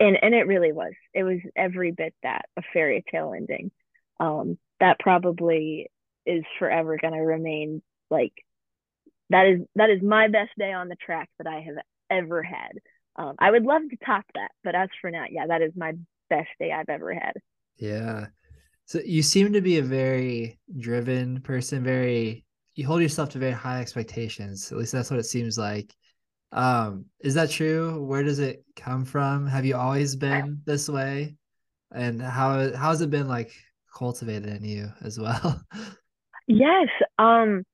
and, and it really was, it was every bit that a fairy tale ending. Um, that probably is forever going to remain like, that is, that is my best day on the track that I have ever had. Um, I would love to top that, but as for now, yeah, that is my best day I've ever had. Yeah. So you seem to be a very driven person, very you hold yourself to very high expectations. At least that's what it seems like. Um, is that true? Where does it come from? Have you always been this way? And how how has it been like cultivated in you as well? Yes. Um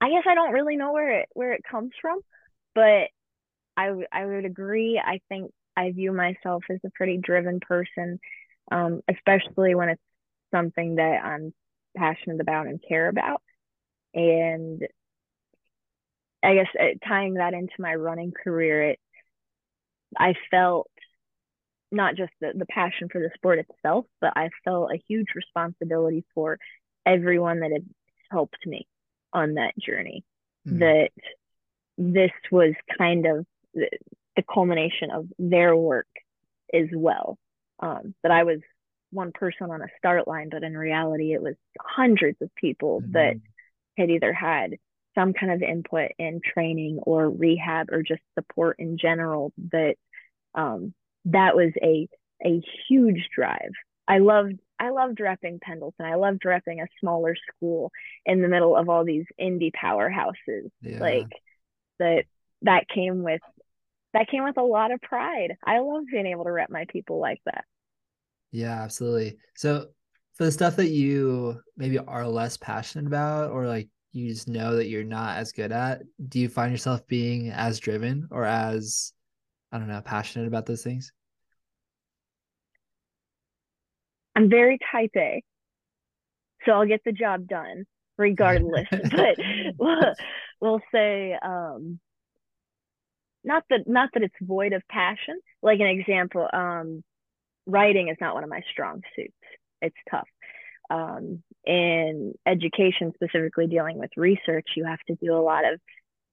I guess I don't really know where it where it comes from, but I I would agree. I think I view myself as a pretty driven person, um, especially when it's something that I'm passionate about and care about. and I guess uh, tying that into my running career, it I felt not just the, the passion for the sport itself, but I felt a huge responsibility for everyone that had helped me on that journey. Mm. That this was kind of the, the, culmination of their work as well. Um, that I was one person on a start line, but in reality, it was hundreds of people mm-hmm. that had either had some kind of input in training or rehab or just support in general that um, that was a a huge drive i loved i loved repping pendleton i loved repping a smaller school in the middle of all these Indy powerhouses yeah. like that that came with that came with a lot of pride i love being able to rep my people like that yeah absolutely. So for the stuff that you maybe are less passionate about or like you just know that you're not as good at do you find yourself being as driven or as i don't know passionate about those things? I'm very type a. So i'll get the job done regardless but we'll, we'll say um not that not that it's void of passion. Like an example um writing is not one of my strong suits it's tough um, in education, specifically dealing with research, you have to do a lot of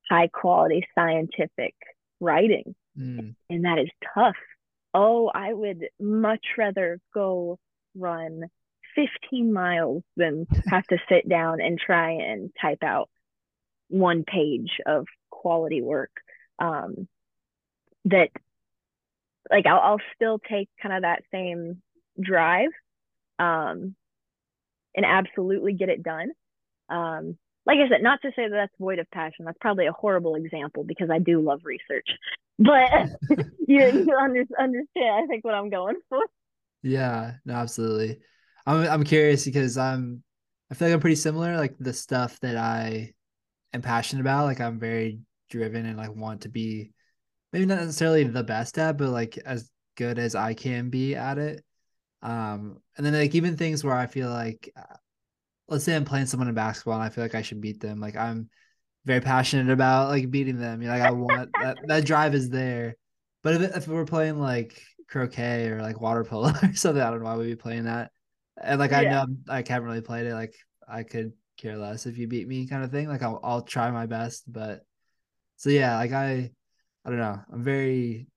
high quality scientific writing. Mm. And that is tough. Oh, I would much rather go run 15 miles than have to sit down and try and type out one page of quality work. Um, that, like, I'll, I'll still take kind of that same drive. Um, and absolutely get it done. Um, like I said, not to say that that's void of passion. That's probably a horrible example because I do love research, but you, you under, understand. I think what I'm going for. Yeah, no, absolutely. I'm I'm curious because I'm I feel like I'm pretty similar. Like the stuff that I am passionate about, like I'm very driven and like want to be maybe not necessarily the best at, but like as good as I can be at it. Um, and then like even things where I feel like, uh, let's say I'm playing someone in basketball and I feel like I should beat them. Like I'm very passionate about like beating them. You know, like I want that that drive is there. But if if we're playing like croquet or like water polo or something, I don't know why we'd be playing that. And like I know I haven't really played it. Like I could care less if you beat me, kind of thing. Like I'll I'll try my best, but so yeah, like I I don't know. I'm very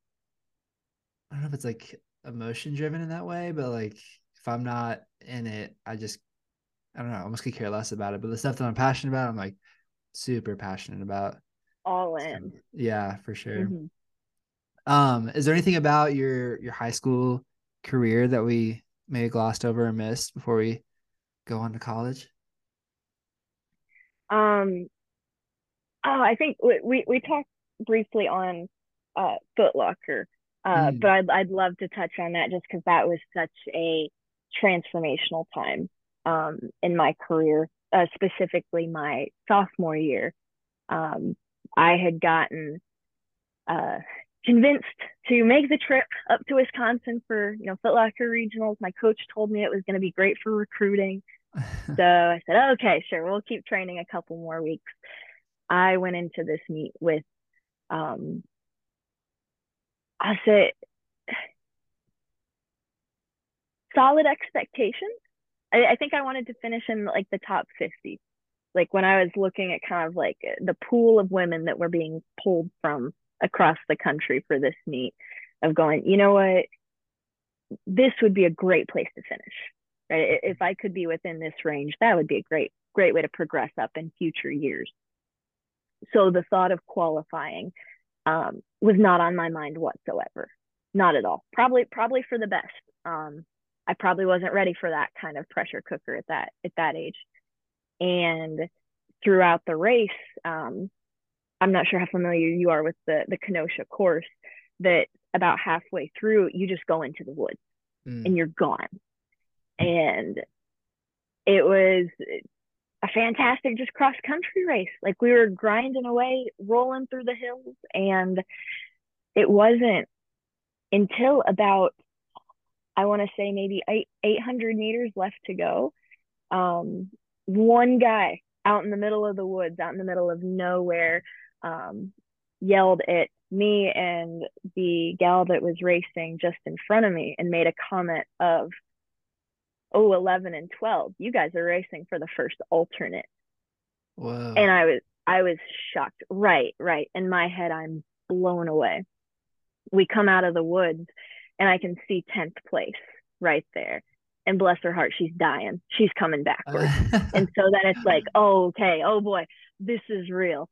I don't know if it's like emotion driven in that way, but like if I'm not in it, I just I don't know, I almost could care less about it. But the stuff that I'm passionate about, I'm like super passionate about. All in. So, yeah, for sure. Mm-hmm. Um, is there anything about your your high school career that we may have glossed over or missed before we go on to college? Um, oh, I think we we, we talked briefly on uh Foot Locker uh, mm. But I'd I'd love to touch on that just because that was such a transformational time um, in my career, uh, specifically my sophomore year. Um, I had gotten uh, convinced to make the trip up to Wisconsin for you know Foot Locker regionals. My coach told me it was going to be great for recruiting, so I said, okay, sure, we'll keep training a couple more weeks. I went into this meet with um, I say solid expectations. I, I think I wanted to finish in like the top 50. Like when I was looking at kind of like the pool of women that were being pulled from across the country for this meet, of going, you know what, this would be a great place to finish. Right? If I could be within this range, that would be a great, great way to progress up in future years. So the thought of qualifying um, was not on my mind whatsoever. Not at all. Probably, probably for the best. Um, I probably wasn't ready for that kind of pressure cooker at that at that age. And throughout the race, um, I'm not sure how familiar you are with the the Kenosha course. That about halfway through, you just go into the woods mm. and you're gone. And it was a fantastic just cross country race. Like we were grinding away, rolling through the hills, and it wasn't until about I want to say maybe eight eight hundred meters left to go. Um, one guy out in the middle of the woods, out in the middle of nowhere, um, yelled at me and the gal that was racing just in front of me and made a comment of, oh, 11 and 12, you guys are racing for the first alternate. Whoa. And I was, I was shocked. Right, right. In my head, I'm blown away. We come out of the woods and I can see 10th place right there. And bless her heart, she's dying. She's coming backwards. and so then it's like, oh, okay, oh boy, this is real.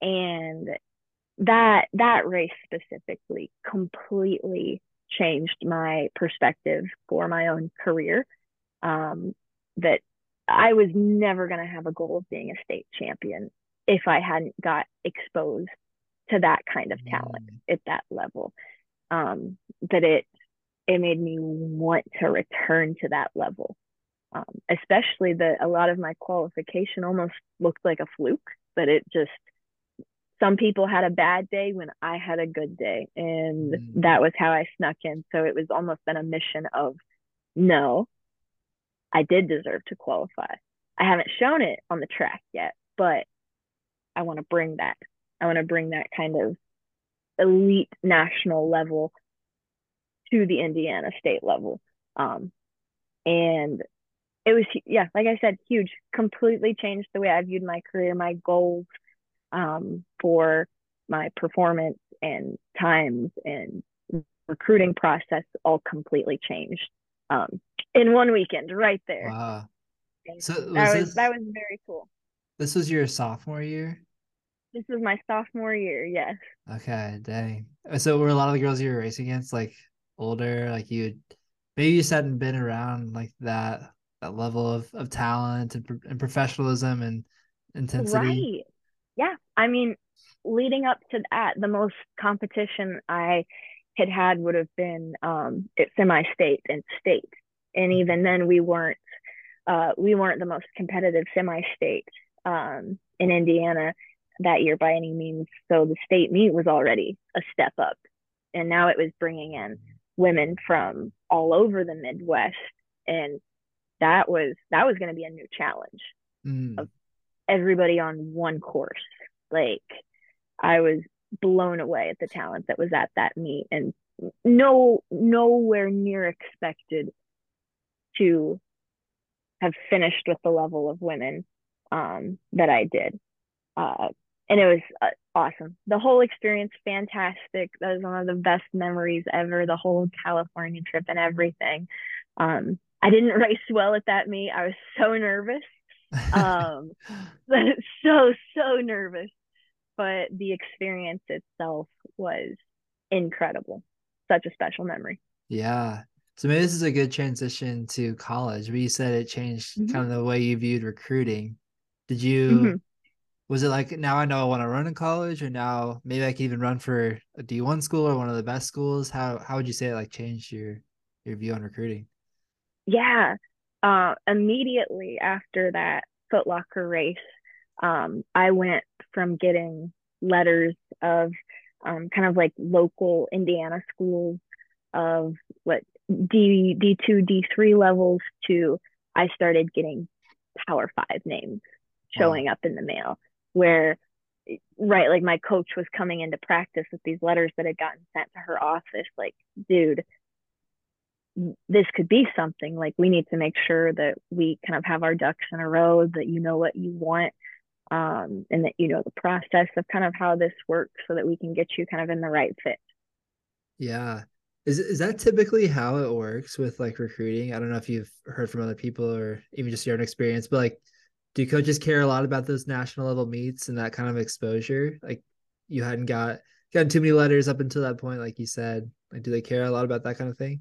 And that that race specifically completely changed my perspective for my own career. Um, that I was never going to have a goal of being a state champion if I hadn't got exposed to that kind of talent mm. at that level. Um, that it it made me want to return to that level. Um, especially that a lot of my qualification almost looked like a fluke, but it just some people had a bad day when I had a good day. And mm. that was how I snuck in. So it was almost been a mission of no, I did deserve to qualify. I haven't shown it on the track yet, but I want to bring that. I want to bring that kind of elite national level to the Indiana state level. Um, and it was, yeah, like I said, huge, completely changed the way I viewed my career, my goals, um, for my performance and times and recruiting process all completely changed um, in one weekend right there. Wow. so that was this, that was very cool. This was your sophomore year? This was my sophomore year, yes. Okay, dang. So were a lot of the girls you were racing against like older, like you maybe you just hadn't been around like that that level of, of talent and, and professionalism and intensity. Right yeah, I mean, leading up to that, the most competition I had had would have been um, at semi-state and state, and even then we weren't uh, we weren't the most competitive semi-state um, in Indiana that year by any means. So the state meet was already a step up, and now it was bringing in women from all over the Midwest, and that was that was going to be a new challenge mm. of everybody on one course. Like I was blown away at the talent that was at that meet and no nowhere near expected to have finished with the level of women um, that I did. Uh, and it was uh, awesome. The whole experience, fantastic. That was one of the best memories ever. The whole California trip and everything. Um, I didn't race well at that meet. I was so nervous um so so nervous but the experience itself was incredible such a special memory yeah so maybe this is a good transition to college but you said it changed mm-hmm. kind of the way you viewed recruiting did you mm-hmm. was it like now i know i want to run in college or now maybe i can even run for a d1 school or one of the best schools how how would you say it like changed your your view on recruiting yeah uh, immediately after that Foot Locker race, um, I went from getting letters of um, kind of like local Indiana schools of what D D two D three levels to I started getting Power Five names showing wow. up in the mail where right like my coach was coming into practice with these letters that had gotten sent to her office like dude this could be something. Like we need to make sure that we kind of have our ducks in a row that you know what you want um, and that you know the process of kind of how this works so that we can get you kind of in the right fit. Yeah is, is that typically how it works with like recruiting? I don't know if you've heard from other people or even just your own experience but like do coaches care a lot about those national level meets and that kind of exposure? Like you hadn't got gotten too many letters up until that point like you said. Like do they care a lot about that kind of thing?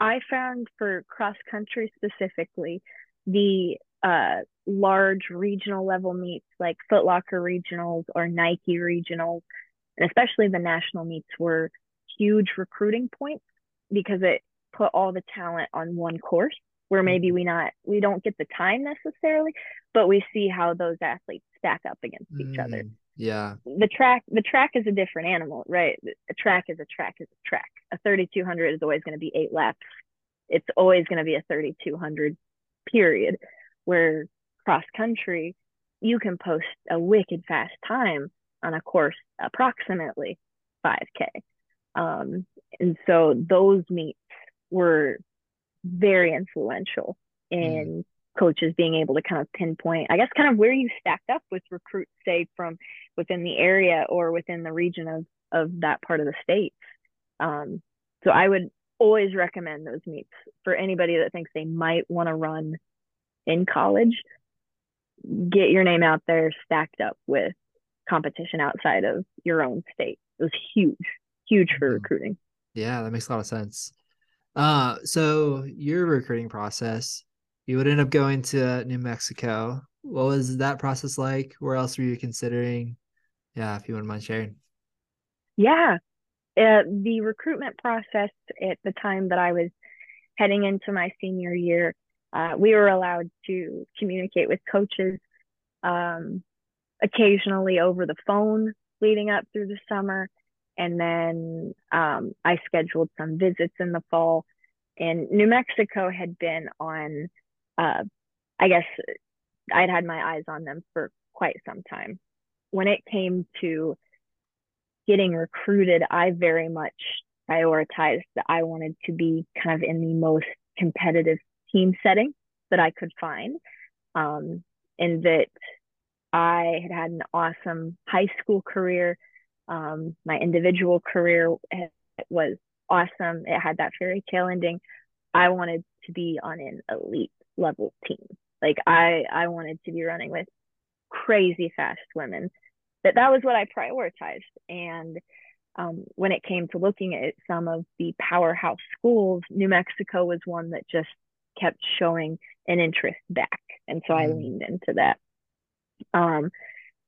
I found for cross country specifically, the uh, large regional level meets like Foot Locker regionals or Nike regionals, and especially the national meets were huge recruiting points because it put all the talent on one course where maybe mm-hmm. we not we don't get the time necessarily, but we see how those athletes stack up against each mm, other. Yeah. The track the track is a different animal, right? A track is a track is a track. A 3200 is always going to be 8 laps. It's always going to be a 3200 period where cross country, you can post a wicked fast time on a course approximately 5K. Um, and so those meets were very influential in mm. coaches being able to kind of pinpoint, I guess, kind of where you stacked up with recruits, say from within the area or within the region of of that part of the state. Um, so I would always recommend those meets for anybody that thinks they might want to run in college. Get your name out there, stacked up with competition outside of your own state. It was huge, huge for mm-hmm. recruiting. Yeah, that makes a lot of sense. Uh, so your recruiting process, you would end up going to New Mexico. What was that process like? Where else were you considering? Yeah, if you wouldn't mind sharing. Yeah, uh, the recruitment process at the time that I was heading into my senior year, uh, we were allowed to communicate with coaches um, occasionally over the phone leading up through the summer. And then um, I scheduled some visits in the fall. And New Mexico had been on, uh, I guess I'd had my eyes on them for quite some time. When it came to getting recruited, I very much prioritized that I wanted to be kind of in the most competitive team setting that I could find. Um, and that I had had an awesome high school career. Um, my individual career was awesome. It had that fairy tale ending. I wanted to be on an elite level team. Like I, I wanted to be running with crazy fast women that that was what I prioritized. And um, when it came to looking at some of the powerhouse schools, New Mexico was one that just kept showing an interest back. And so mm. I leaned into that. Um,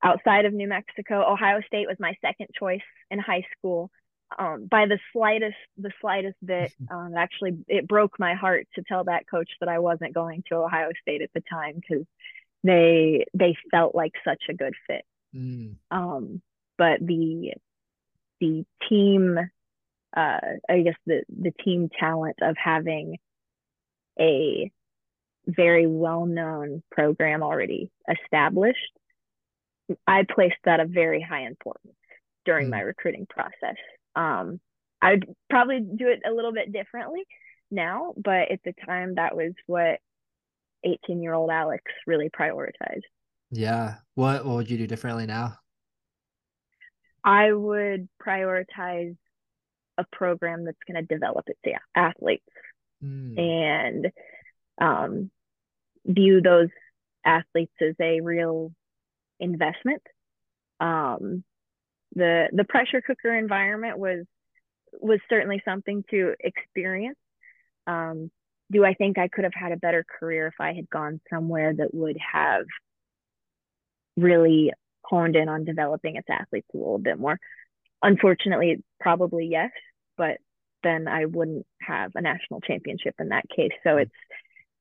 outside of New Mexico, Ohio State was my second choice in high school. Um, by the slightest, the slightest bit, um, actually, it broke my heart to tell that coach that I wasn't going to Ohio State at the time because they they felt like such a good fit. Mm. Um, but the the team, uh, I guess the the team talent of having a very well known program already established, I placed that a very high importance during mm. my recruiting process. Um, I'd probably do it a little bit differently now, but at the time, that was what 18 year old Alex really prioritized. Yeah. What what would you do differently now? I would prioritize a program that's going to develop its athletes mm. and um, view those athletes as a real investment. Um, the the pressure cooker environment was was certainly something to experience. Um, do I think I could have had a better career if I had gone somewhere that would have really honed in on developing its athletes a little bit more. Unfortunately, probably yes, but then I wouldn't have a national championship in that case. So it's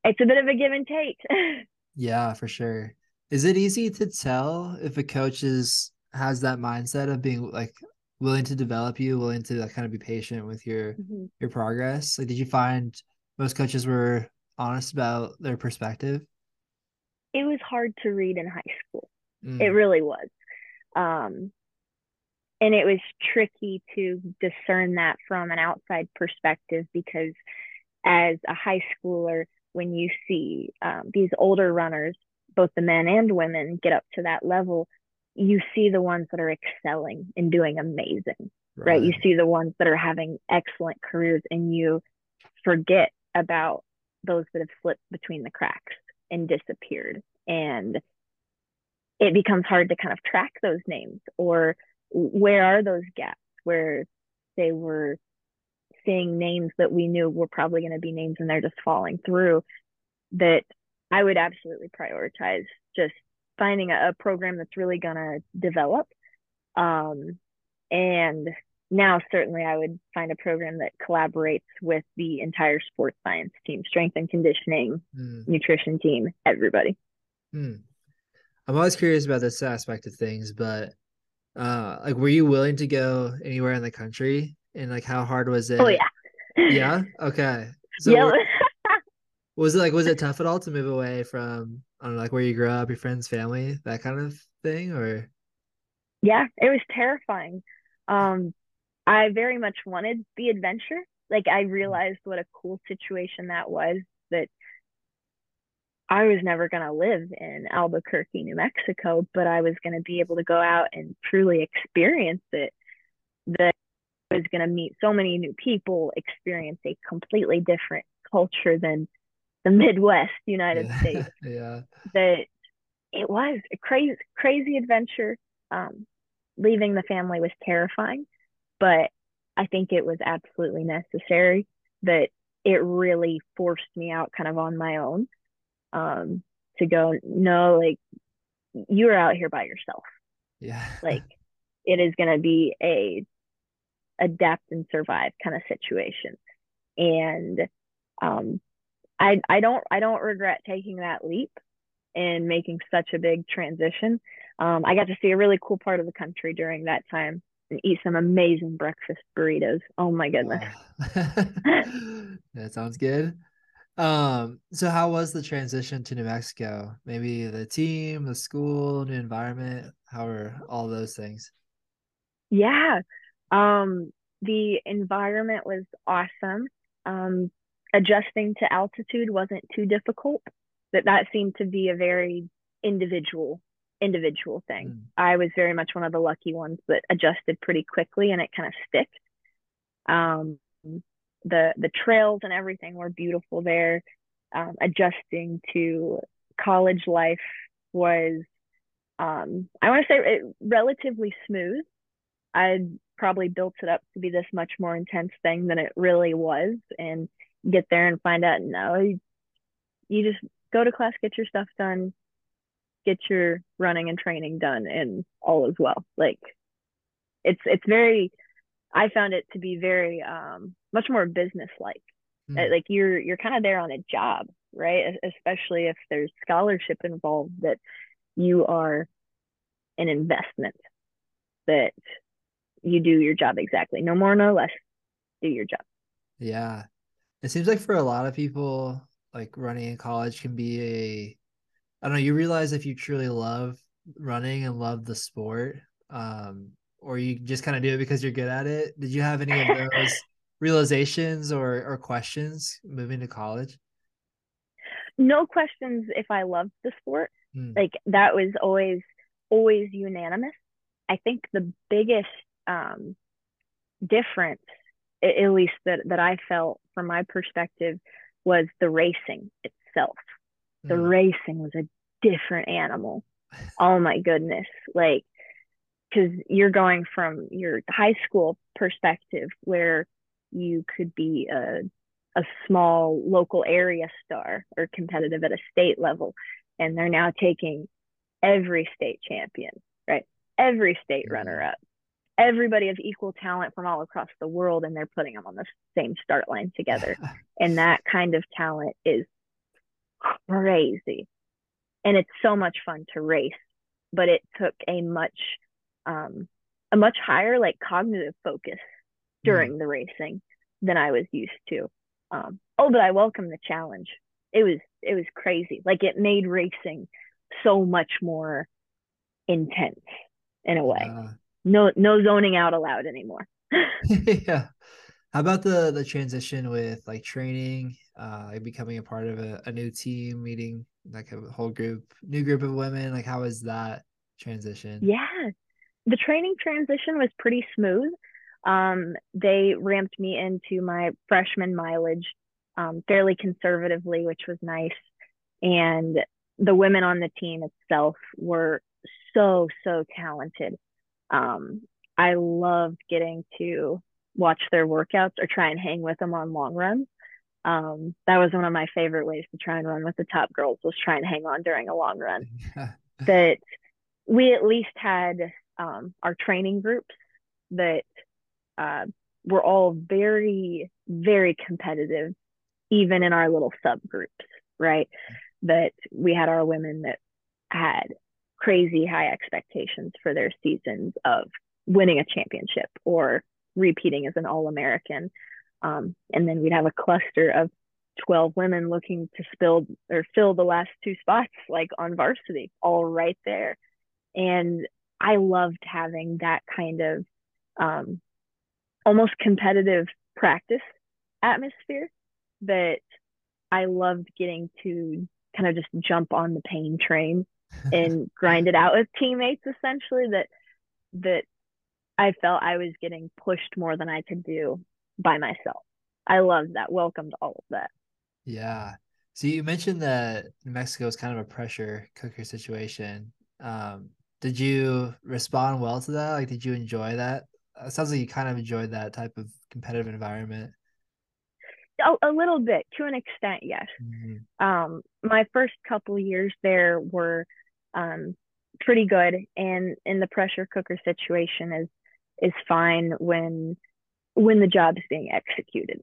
it's a bit of a give and take. yeah, for sure. Is it easy to tell if a coach is has that mindset of being like willing to develop you, willing to like, kind of be patient with your mm-hmm. your progress? Like, did you find most coaches were honest about their perspective? It was hard to read in high school. Mm. It really was. Um, and it was tricky to discern that from an outside perspective because as a high schooler, when you see um, these older runners, both the men and women, get up to that level, you see the ones that are excelling and doing amazing, right? right? You see the ones that are having excellent careers, and you forget about those that have slipped between the cracks and disappeared. And it becomes hard to kind of track those names or where are those gaps where they were seeing names that we knew were probably going to be names and they're just falling through that I would absolutely prioritize just finding a, a program that's really going to develop. Um, and now, certainly, I would find a program that collaborates with the entire sports science team, strength and conditioning, mm. nutrition team, everybody. Mm. I'm always curious about this aspect of things, but uh like were you willing to go anywhere in the country and like how hard was it? Oh yeah. yeah? Okay. So yeah. Was it like was it tough at all to move away from I don't know, like where you grew up, your friends, family, that kind of thing, or? Yeah, it was terrifying. Um, I very much wanted the adventure. Like I realized what a cool situation that was that I was never going to live in Albuquerque, New Mexico, but I was going to be able to go out and truly experience it. That I was going to meet so many new people, experience a completely different culture than the Midwest United Yeah. States. yeah. That it was a crazy, crazy adventure. Um, leaving the family was terrifying, but I think it was absolutely necessary. That it really forced me out kind of on my own um, to go, no, like you're out here by yourself. Yeah. Like it is going to be a adapt and survive kind of situation. And um, I I don't I don't regret taking that leap and making such a big transition. Um, I got to see a really cool part of the country during that time and eat some amazing breakfast burritos. Oh my goodness. That sounds good. Um, so how was the transition to New Mexico? Maybe the team, the school, new environment, how are all those things? Yeah. Um, the environment was awesome. Um, adjusting to altitude wasn't too difficult. That that seemed to be a very individual individual thing. Mm. I was very much one of the lucky ones that adjusted pretty quickly and it kind of stick. Um, the the trails and everything were beautiful there. Um, adjusting to college life was, um, I want to say, it, relatively smooth. I'd probably built it up to be this much more intense thing than it really was, and get there and find out no, you, you just go to class, get your stuff done, get your running and training done, and all is well. Like it's it's very I found it to be very um much more business like. Mm. Like you're you're kind of there on a job, right? Especially if there's scholarship involved that you are an investment that you do your job exactly. No more, no less. Do your job. Yeah. It seems like for a lot of people, like running in college can be a, I don't know, you realize if you truly love running and love the sport, um, or you just kind of do it because you're good at it. Did you have any of those realizations or or questions moving to college? No questions if I loved the sport. Mm. like that was always always unanimous i think the biggest um difference at least that that i felt from my perspective was the racing itself. The Mm. racing was a different animal. Oh my goodness. Like because you're going from your high school perspective where you could be a a small local area star or competitive at a state level and they're now taking every state champion right? Every state runner up everybody has equal talent from all across the world and they're putting them on the same start line together. And that kind of talent is crazy. And it's so much fun to race but it took a much um a much higher like cognitive focus during the racing than i was used to. Um oh but i welcome the challenge. It was it was crazy. Like it made racing so much more intense in a way. Yeah. No no zoning out allowed anymore yeah. How about the the transition with like training, uh, like becoming a part of a, a new team, meeting like a whole group, new group of women? Like, how was that transition? Yeah, the training transition was pretty smooth. Um, they ramped me into my freshman mileage um, fairly conservatively, which was nice. And the women on the team itself were so, so talented. Um, I loved getting to watch their workouts or try and hang with them on long runs. Um, that was one of my favorite ways to try and run with the top girls was try and hang on during a long run that we at least had um, our training groups that uh, were all very, very competitive, even in our little subgroups, right? That we had our women that had crazy high expectations for their seasons of winning a championship or repeating as an All American. Um, and then we'd have a cluster of 12 women looking to spill or fill the last two spots like on varsity all right there and i loved having that kind of um, almost competitive practice atmosphere that i loved getting to kind of just jump on the pain train and grind it out with teammates essentially that that I felt I was getting pushed more than I could do by myself. I loved that. Welcomed all of that. Yeah. So you mentioned that Mexico is kind of a pressure cooker situation. Um, did you respond well to that? Like, did you enjoy that? It sounds like you kind of enjoyed that type of competitive environment. A, a little bit, to an extent, yes. Mm-hmm. Um, my first couple years there were um, pretty good, and in the pressure cooker situation is is fine when when the job is being executed.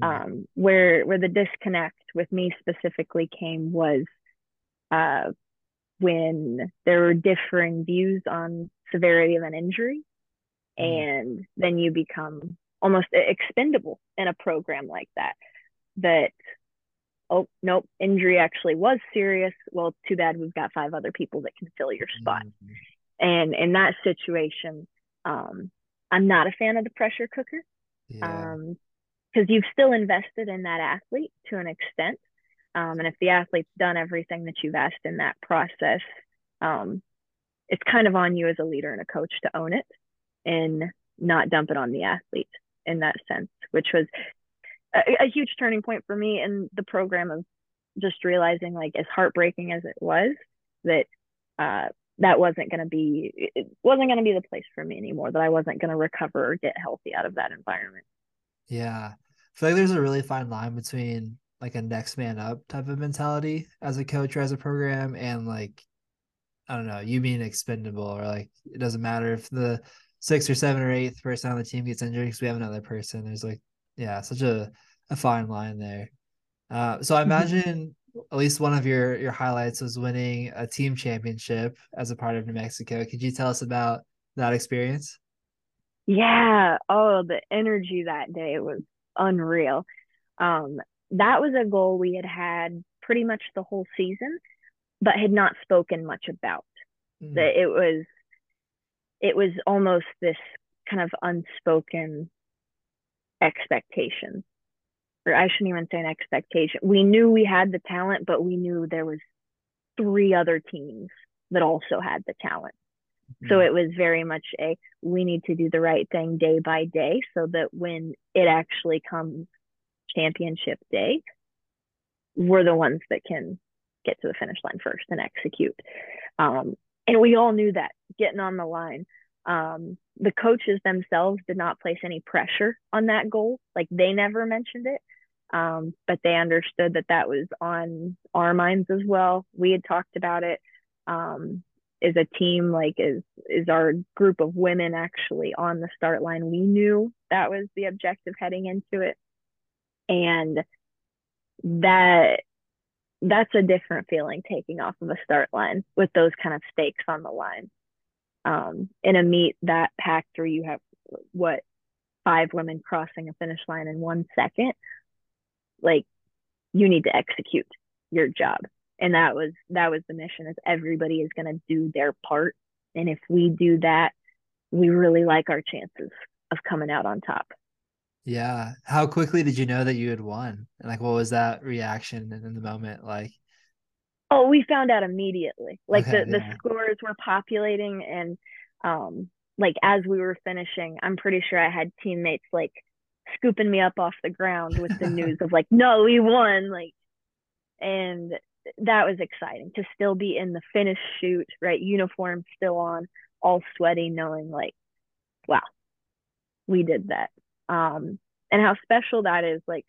Um, where where the disconnect with me specifically came was uh, when there were differing views on severity of an injury, mm-hmm. and then you become almost expendable in a program like that. That oh nope, injury actually was serious. Well, too bad we've got five other people that can fill your spot. Mm-hmm. And in that situation, um, I'm not a fan of the pressure cooker. Yeah. Um, because you've still invested in that athlete to an extent. Um, and if the athlete's done everything that you've asked in that process, um, it's kind of on you as a leader and a coach to own it and not dump it on the athlete in that sense, which was a, huge turning point for me in the program of just realizing, like, as heartbreaking as it was, that uh, that wasn't going to be it wasn't going to be the place for me anymore that i wasn't going to recover or get healthy out of that environment. Yeah. I feel like there's a really fine line between like a next man up type of mentality as a coach or as a program and like i don't know you being expendable or like it doesn't matter if the sixth or seven or eighth person on the team gets injured because we have another person. There's like yeah such a, a fine line there uh, so i imagine at least one of your your highlights was winning a team championship as a part of New Mexico. Could you tell us about that experience? Yeah. Oh, the energy that day was unreal. Um, that was a goal we had had pretty much the whole season, but had not spoken much about. Mm. That it was, it was almost this kind of unspoken expectation or I shouldn't even say an expectation. We knew we had the talent, but we knew there was three other teams that also had the talent. Mm-hmm. So it was very much a we need to do the right thing day by day so that when it actually comes championship day, we're the ones that can get to the finish line first and execute. Um, and we all knew that getting on the line. Um, the coaches themselves did not place any pressure on that goal. Like they never mentioned it. Um, but they understood that that was on our minds as well. We had talked about it. Um, as a team, like is is our group of women actually on the start line. We knew that was the objective heading into it, and that that's a different feeling taking off of a start line with those kind of stakes on the line. Um, in a meet that packed where you have what five women crossing a finish line in one second, like you need to execute your job. And that was that was the mission is everybody is going to do their part. And if we do that we really like our chances of coming out on top. Yeah. How quickly did you know that you had won? And like what was that reaction in the moment like oh we found out immediately like the, yeah. the scores were populating and um like as we were finishing i'm pretty sure i had teammates like scooping me up off the ground with the news of like, no, we won. Like, and that was exciting to still be in the finish chute, right? Uniform still on, all sweaty, knowing like, wow, we did that. Um, and how special that is. Like,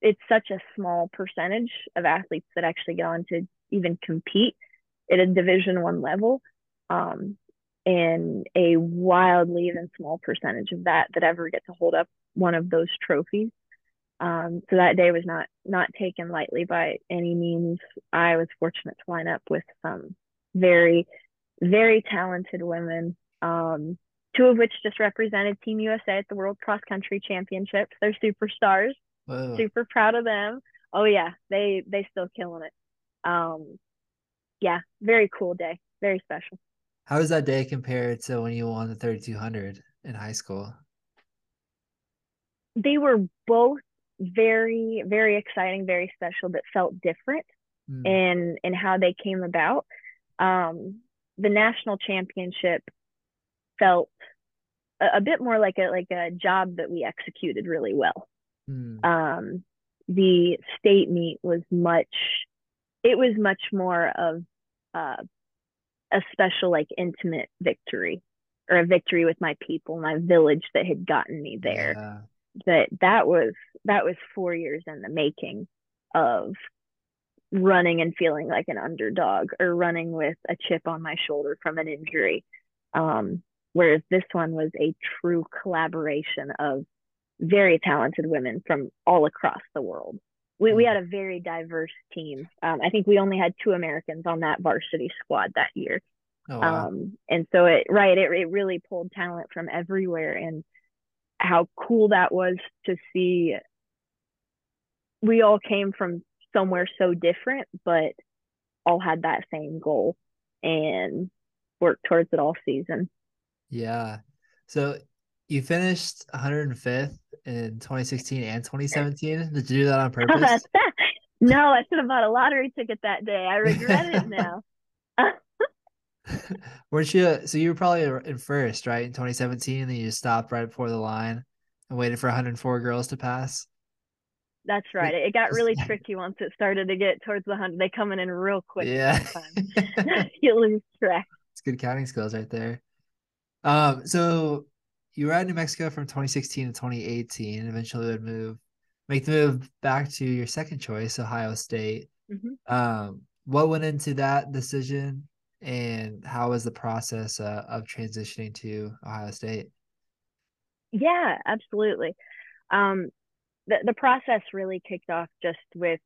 it's such a small percentage of athletes that actually get on to even compete at a division one level um, and a wildly even small percentage of that that ever get to hold up one of those trophies. Um, so that day was not not taken lightly by any means. I was fortunate to line up with some very, very talented women. Um, two of which just represented Team USA at the World Cross Country Championships. They're superstars. Super proud of them. Oh yeah, they they still killing it. Um, yeah, very cool day, very special. How does that day compare to when you won the 3200 in high school? They were both very very exciting, very special, but felt different Mm, in in how they came about. Um, the national championship felt a, a bit more like a like a job that we executed really well. Mm, um, the state meet was much it was much more of uh, a special like intimate victory or a victory with my people my village that had gotten me there. Yeah. that that was that was four years in the making of running and feeling like an underdog or running with a chip on my shoulder from an injury. Um, whereas this one was a true collaboration of very talented women from all across the world. We, we Mm. had a very diverse team. Um, I think we only had two Americans on that varsity squad that year. Oh, wow. Um, and so it, right, it, it really pulled talent from everywhere. And how cool that was to see. We all came from somewhere so different, but all had that same goal and worked towards it all season. yeah. So you finished 105th in 2016 and 2017. Did you do that on purpose? no, I should have bought a lottery ticket that day. I regret it now. Weren't you? So you were probably in first, right, in 2017, and then you just stopped right before the line and waited for 104 girls to pass. That's right. It, got really tricky once it started to get towards the hundred. They coming in real quick. Yeah. you lose track. It's good counting skills right there. Um, so you were at New Mexico from 2016 to 2018, and eventually would move, make the move back to your second choice, Ohio State. Mhm. Um, what went into that decision, and how was the process uh, of transitioning to Ohio State? Yeah, absolutely. Um, the the process really kicked off just with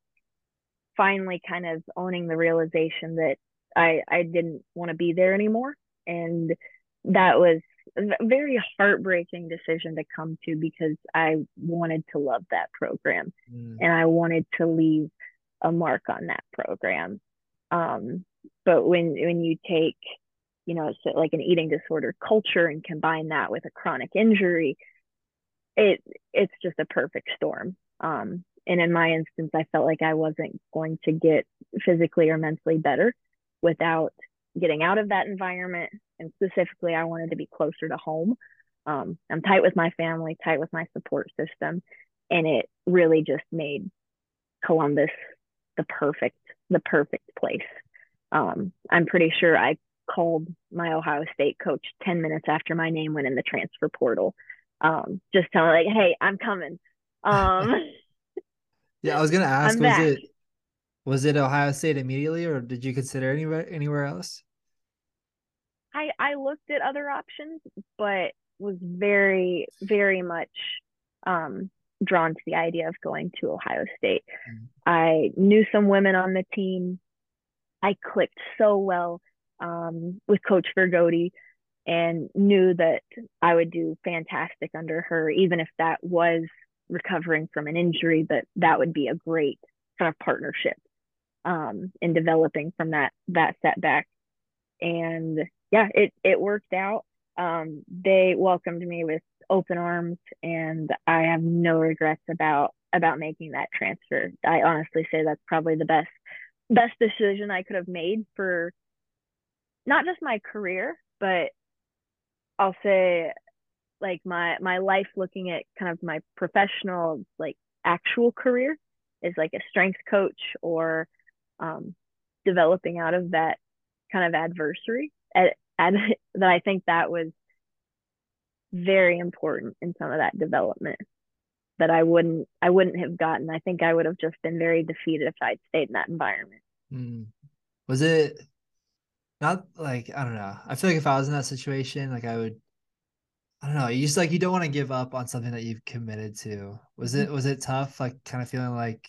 finally kind of owning the realization that I I didn't want to be there anymore, and that was very heartbreaking decision to come to because I wanted to love that program Mm, and I wanted to leave a mark on that program. Um, but when when you take, you know, so like an eating disorder culture and combine that with a chronic injury, it it's just a perfect storm. Um, and in my instance, I felt like I wasn't going to get physically or mentally better without getting out of that environment. And specifically, I wanted to be closer to home. Um, I'm tight with my family, tight with my support system, and it really just made Columbus the perfect the perfect place. Um, I'm pretty sure I called my Ohio State coach 10 minutes after my name went in the transfer portal. Um, just telling like, hey, I'm coming. Um, Yeah, I was gonna ask, I'm was back. it was it Ohio State immediately, or did you consider anywhere anywhere else? I I looked at other options, but was very very much um, drawn to the idea of going to Ohio State. Mm. I knew some women on the team. I clicked so well um, with Coach Vergodi and knew that I would do fantastic under her, even if that was recovering from an injury. But that would be a great kind of partnership um, in developing from that that setback. And yeah, it it worked out. Um, they welcomed me with open arms, and I have no regrets about about making that transfer. I honestly say that's probably the best best decision I could have made for not just my career, but I'll say like my my life looking at kind of my professional like actual career is like a strength coach or um, developing out of that kind of adversary at, at, that I think that was very important in some of that development that I wouldn't I wouldn't have gotten. I think I would have just been very defeated if I'd stayed in that environment. Mm. Was it not like I don't know? I feel like if I was in that situation, like I would I don't know, you just like you don't want to give up on something that you've committed to. Was it was it tough? Like kind of feeling like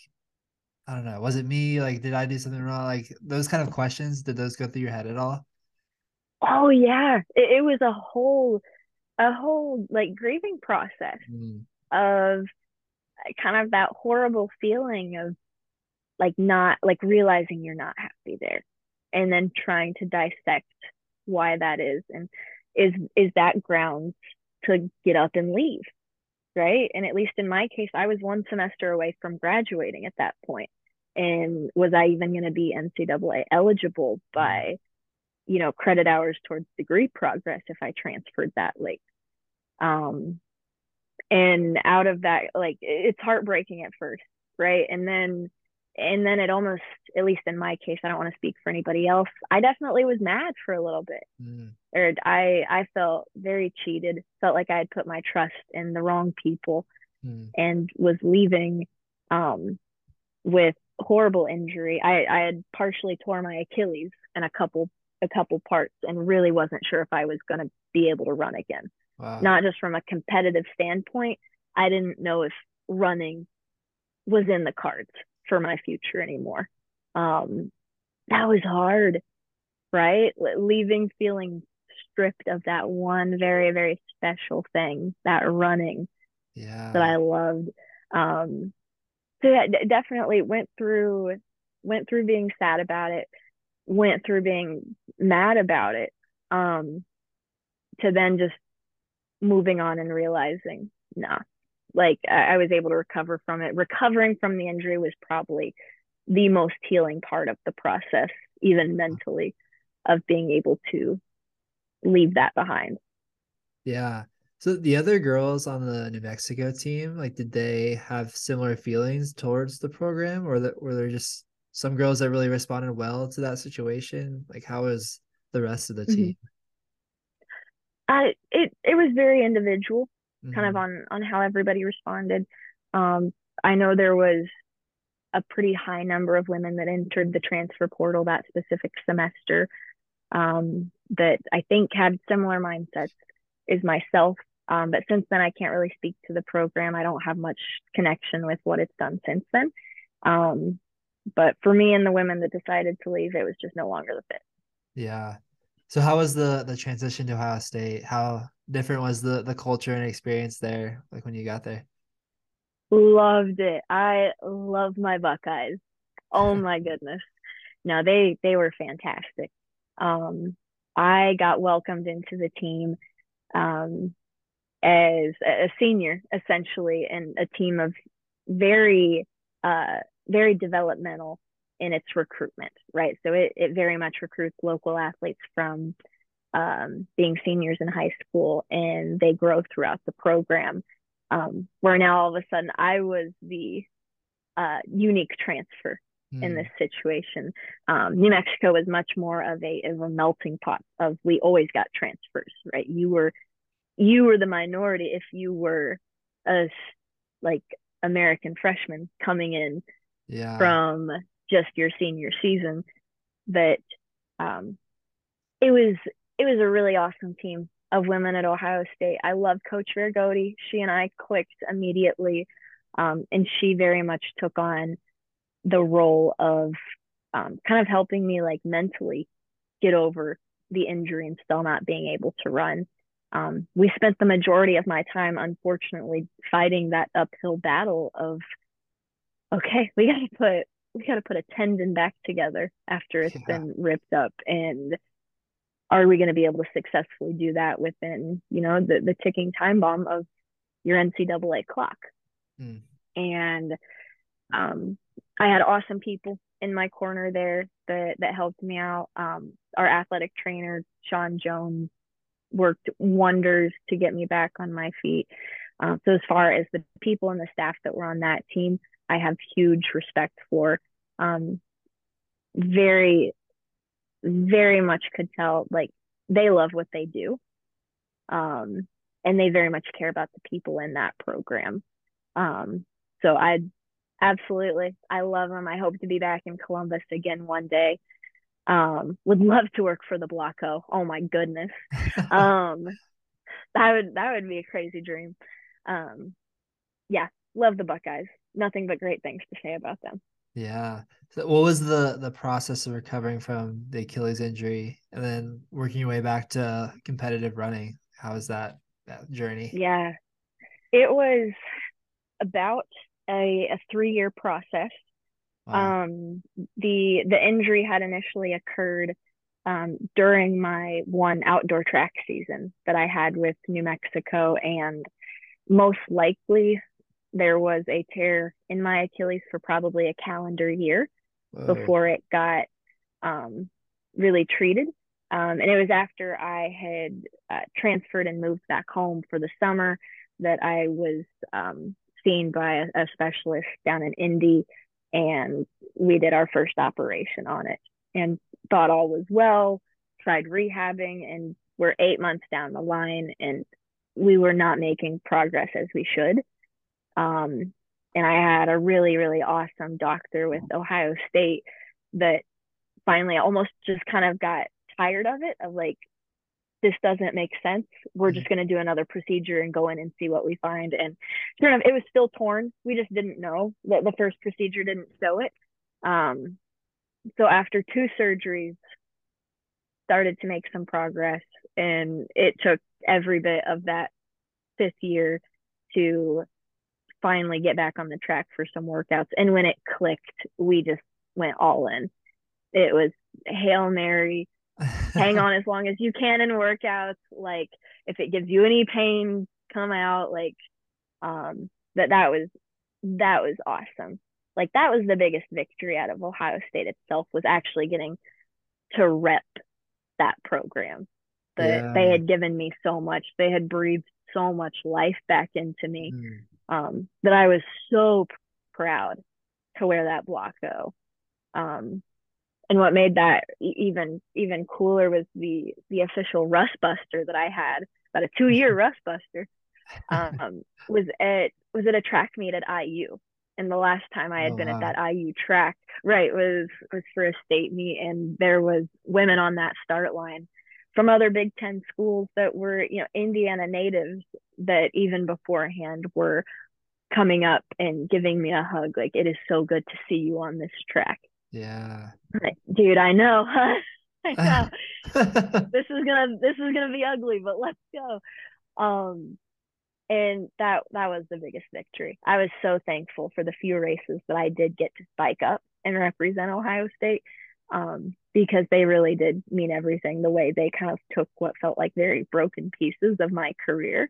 I don't know, was it me? Like did I do something wrong? Like those kind of questions, did those go through your head at all? Oh yeah, it, it was a whole a whole like grieving process Mm. of kind of that horrible feeling of like not like realizing you're not happy there and then trying to dissect why that is and is is that grounds to get up and leave right and at least in my case i was one semester away from graduating at that point and was i even going to be ncaa eligible mm-hmm. by you know credit hours towards degree progress if i transferred that late um and out of that like it's heartbreaking at first right and then and then it almost at least in my case i don't want to speak for anybody else i definitely was mad for a little bit mm. or i i felt very cheated felt like i had put my trust in the wrong people mm. and was leaving um with horrible injury i i had partially tore my achilles in a couple a couple parts and really wasn't sure if i was going to be able to run again wow. not just from a competitive standpoint i didn't know if running was in the cards for my future anymore. Um, that was hard, right? Leaving feeling stripped of that one very, very special thing, that running yeah. that I loved. Um, so yeah, d- definitely went through, went through being sad about it, went through being mad about it, um, to then just moving on and realizing, nah, like I was able to recover from it. Recovering from the injury was probably the most healing part of the process, even mentally, of being able to leave that behind. Yeah. So the other girls on the New Mexico team, like, did they have similar feelings towards the program, or that were they just some girls that really responded well to that situation? Like, how was the rest of the mm-hmm. team? Uh, it it was very individual mm-hmm. kind of mm-hmm. on on how everybody responded. Um, I know there was a pretty high number of women that entered the transfer portal that specific semester um, that I think had similar mindsets as myself. Um, but since then, I can't really speak to the program. I don't have much connection with what it's done since then. Um, but for me and the women that decided to leave, it was just no longer the fit. Yeah. So how was the the transition to Ohio State? How different was the the culture and experience there like when you got there loved it i love my buckeyes oh my goodness no they they were fantastic um i got welcomed into the team um as a senior essentially and a team of very uh very developmental in its recruitment right so it, it very much recruits local athletes from um, being seniors in high school and they grow throughout the program. Um, where now all of a sudden I was the uh, unique transfer mm. in hmm. this situation. Um, New Mexico was much more of a of a melting pot of we always got transfers, right? You were you were the minority if you were a like American freshman coming in yeah. from just your senior season. That um, it was it was a really awesome team of women at Ohio State. I love Coach Vergoti. She and I clicked immediately, um, and she very much took on the role of um, kind of helping me like mentally get over the injury and still not being able to run. Um, we spent the majority of my time, unfortunately, fighting that uphill battle of, okay, we got to put we got to put a tendon back together after it's yeah. been ripped up and are we going to be able to successfully do that within you know the, the ticking time bomb of your ncaa clock mm. and um, i had awesome people in my corner there that that helped me out um, our athletic trainer sean jones worked wonders to get me back on my feet uh, so as far as the people and the staff that were on that team i have huge respect for um, very very much could tell like they love what they do. Um, and they very much care about the people in that program. Um, so I absolutely, I love them. I hope to be back in Columbus again one day. Um, would love to work for the Blocko. Oh my goodness. um, that would, that would be a crazy dream. Um, yeah, love the Buckeyes. Nothing but great things to say about them. Yeah. So what was the the process of recovering from the Achilles injury and then working your way back to competitive running? How was that that journey? Yeah. It was about a, a three year process. Wow. Um, the the injury had initially occurred um, during my one outdoor track season that I had with New Mexico, and most likely there was a tear in my Achilles for probably a calendar year Whoa. before it got um, really treated. Um, and it was after I had uh, transferred and moved back home for the summer that I was um, seen by a, a specialist down in Indy, and we did our first operation on it and thought all was well, tried rehabbing, and we're eight months down the line, and we were not making progress as we should. Um, and I had a really, really awesome doctor with Ohio State that finally almost just kind of got tired of it of like this doesn't make sense. We're just going to do another procedure and go in and see what we find. And sure enough it was still torn. We just didn't know that the first procedure didn't show it. Um, so after two surgeries started to make some progress and it took every bit of that fifth year to finally get back on the track for some workouts. And when it clicked we just went all in. It was hail mary. Hang on as long as you can in workouts. Like if it gives you any pain come out. Like um that that was that was awesome. Like that was the biggest victory out of ohio state itself was actually getting to rep that program. That Yeah. they had given me so much. They had breathed so much life back into me. Mm. Um, that I was so proud to wear that Block O. Um, and what made that even even cooler was the the official Rust Buster that I had, about a two year Rust Buster, um, was at was at a track meet at IU. And the last time I had Oh, been wow. at that IU track, right, was was for a state meet, and there was women on that start line from other Big Ten schools that were, you know, Indiana natives that even beforehand were coming up and giving me a hug. Like, it is so good to see you on this track. Yeah. Like, dude, I know. I know. this is gonna this is gonna be ugly, but let's go. Um and that that was the biggest victory. I was so thankful for the few races that I did get to spike up and represent Ohio State. Um, because they really did mean everything the way they kind of took what felt like very broken pieces of my career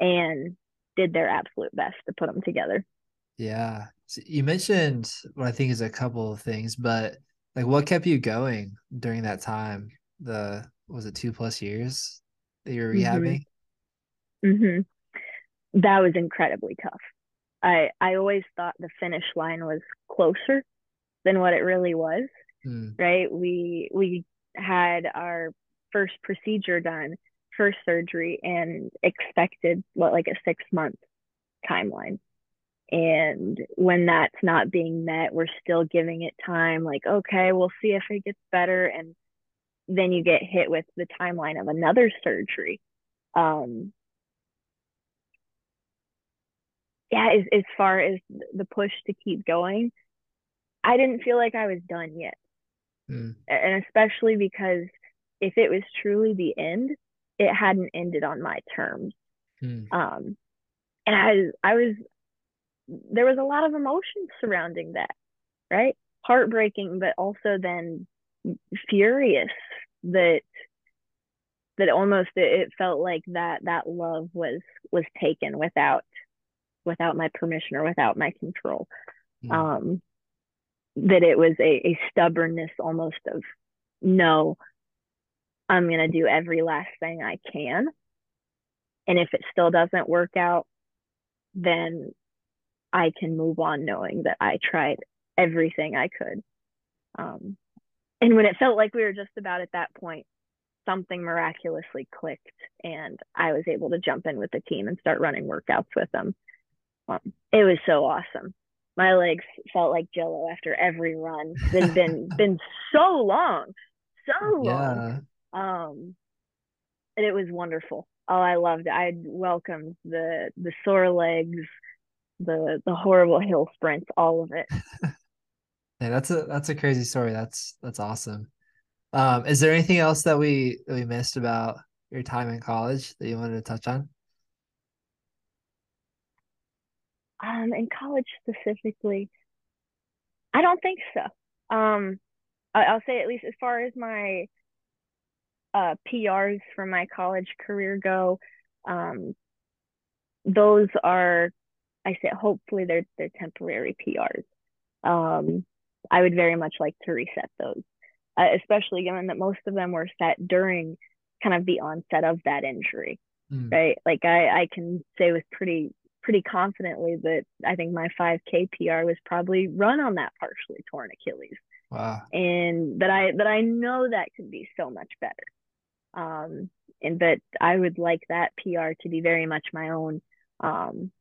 and did their absolute best to put them together. Yeah. So you mentioned what I think is a couple of things, but like what kept you going during that time? The was it two plus years that you were Mhm. rehabbing? hmm That was incredibly tough. I I always thought the finish line was closer than what it really was. Mm, Right? We we had our first procedure done, first surgery, and expected what like a six month timeline. And when that's not being met, we're still giving it time. Like, okay, we'll see if it gets better, and then you get hit with the timeline of another surgery. Um, yeah, as, as far as the push to keep going, I didn't feel like I was done yet. Mm, And especially because if it was truly the end, it hadn't ended on my terms. mm. Um, and I, I was, there was a lot of emotion surrounding that, right? Heartbreaking, but also then furious that that almost it, felt like that that love was was taken without without my permission or without my control Mm. um that it was a, a stubbornness almost of no i'm going to do every last thing i can and if it still doesn't work out then i can move on knowing that i tried everything i could um and when it felt like we were just about at that point something miraculously clicked and I was able to jump in with the team and start running workouts with them. Um, it was so awesome. My legs felt like jello after every run. It's been been so long, so long. Yeah. Um, and it was wonderful. Oh, I loved it. I welcomed the the sore legs, the the horrible hill sprints, all of it. Yeah, that's a that's a crazy story. That's that's awesome. Um, is there anything else that we that we missed about your time in college that you wanted to touch on? Um, in college specifically, I don't think so. Um, I, will say at least as far as my uh, PRs from my college career go, um, those are, I say, hopefully they're they're temporary PRs. Um, I would very much like to reset those, uh, especially given that most of them were set during kind of the onset of that injury, mm. right? Like I, I can say with pretty pretty confidently that I think my 5K PR was probably run on that partially torn Achilles. Wow. And that I that I know that could be so much better. Um, and that I would like that PR to be very much my own um,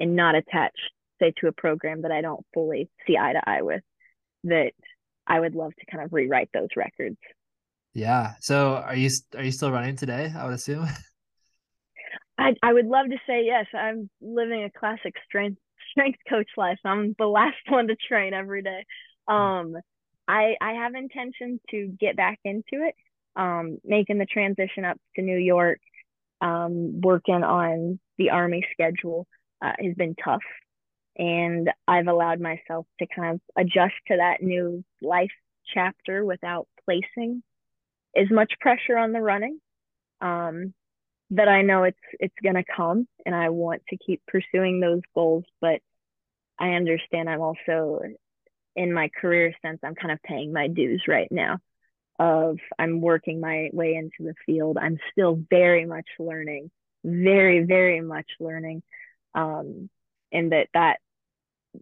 and not attached, say, to a program that I don't fully see eye to eye with. That I would love to kind of rewrite those records. Yeah. So are you are you still running today? I would assume. I I would love to say yes. I'm living a classic strength strength coach life. I'm the last one to train every day. Um, I I have intention to get back into it. Um, making the transition up to New York, um, working on the Army schedule uh, has been tough, and I've allowed myself to kind of adjust to that new life chapter without placing as much pressure on the running. Um, that I know it's it's gonna come and I want to keep pursuing those goals, but I understand I'm also in my career sense I'm kind of paying my dues right now of I'm working my way into the field. I'm still very much learning, very, very much learning. Um, and that that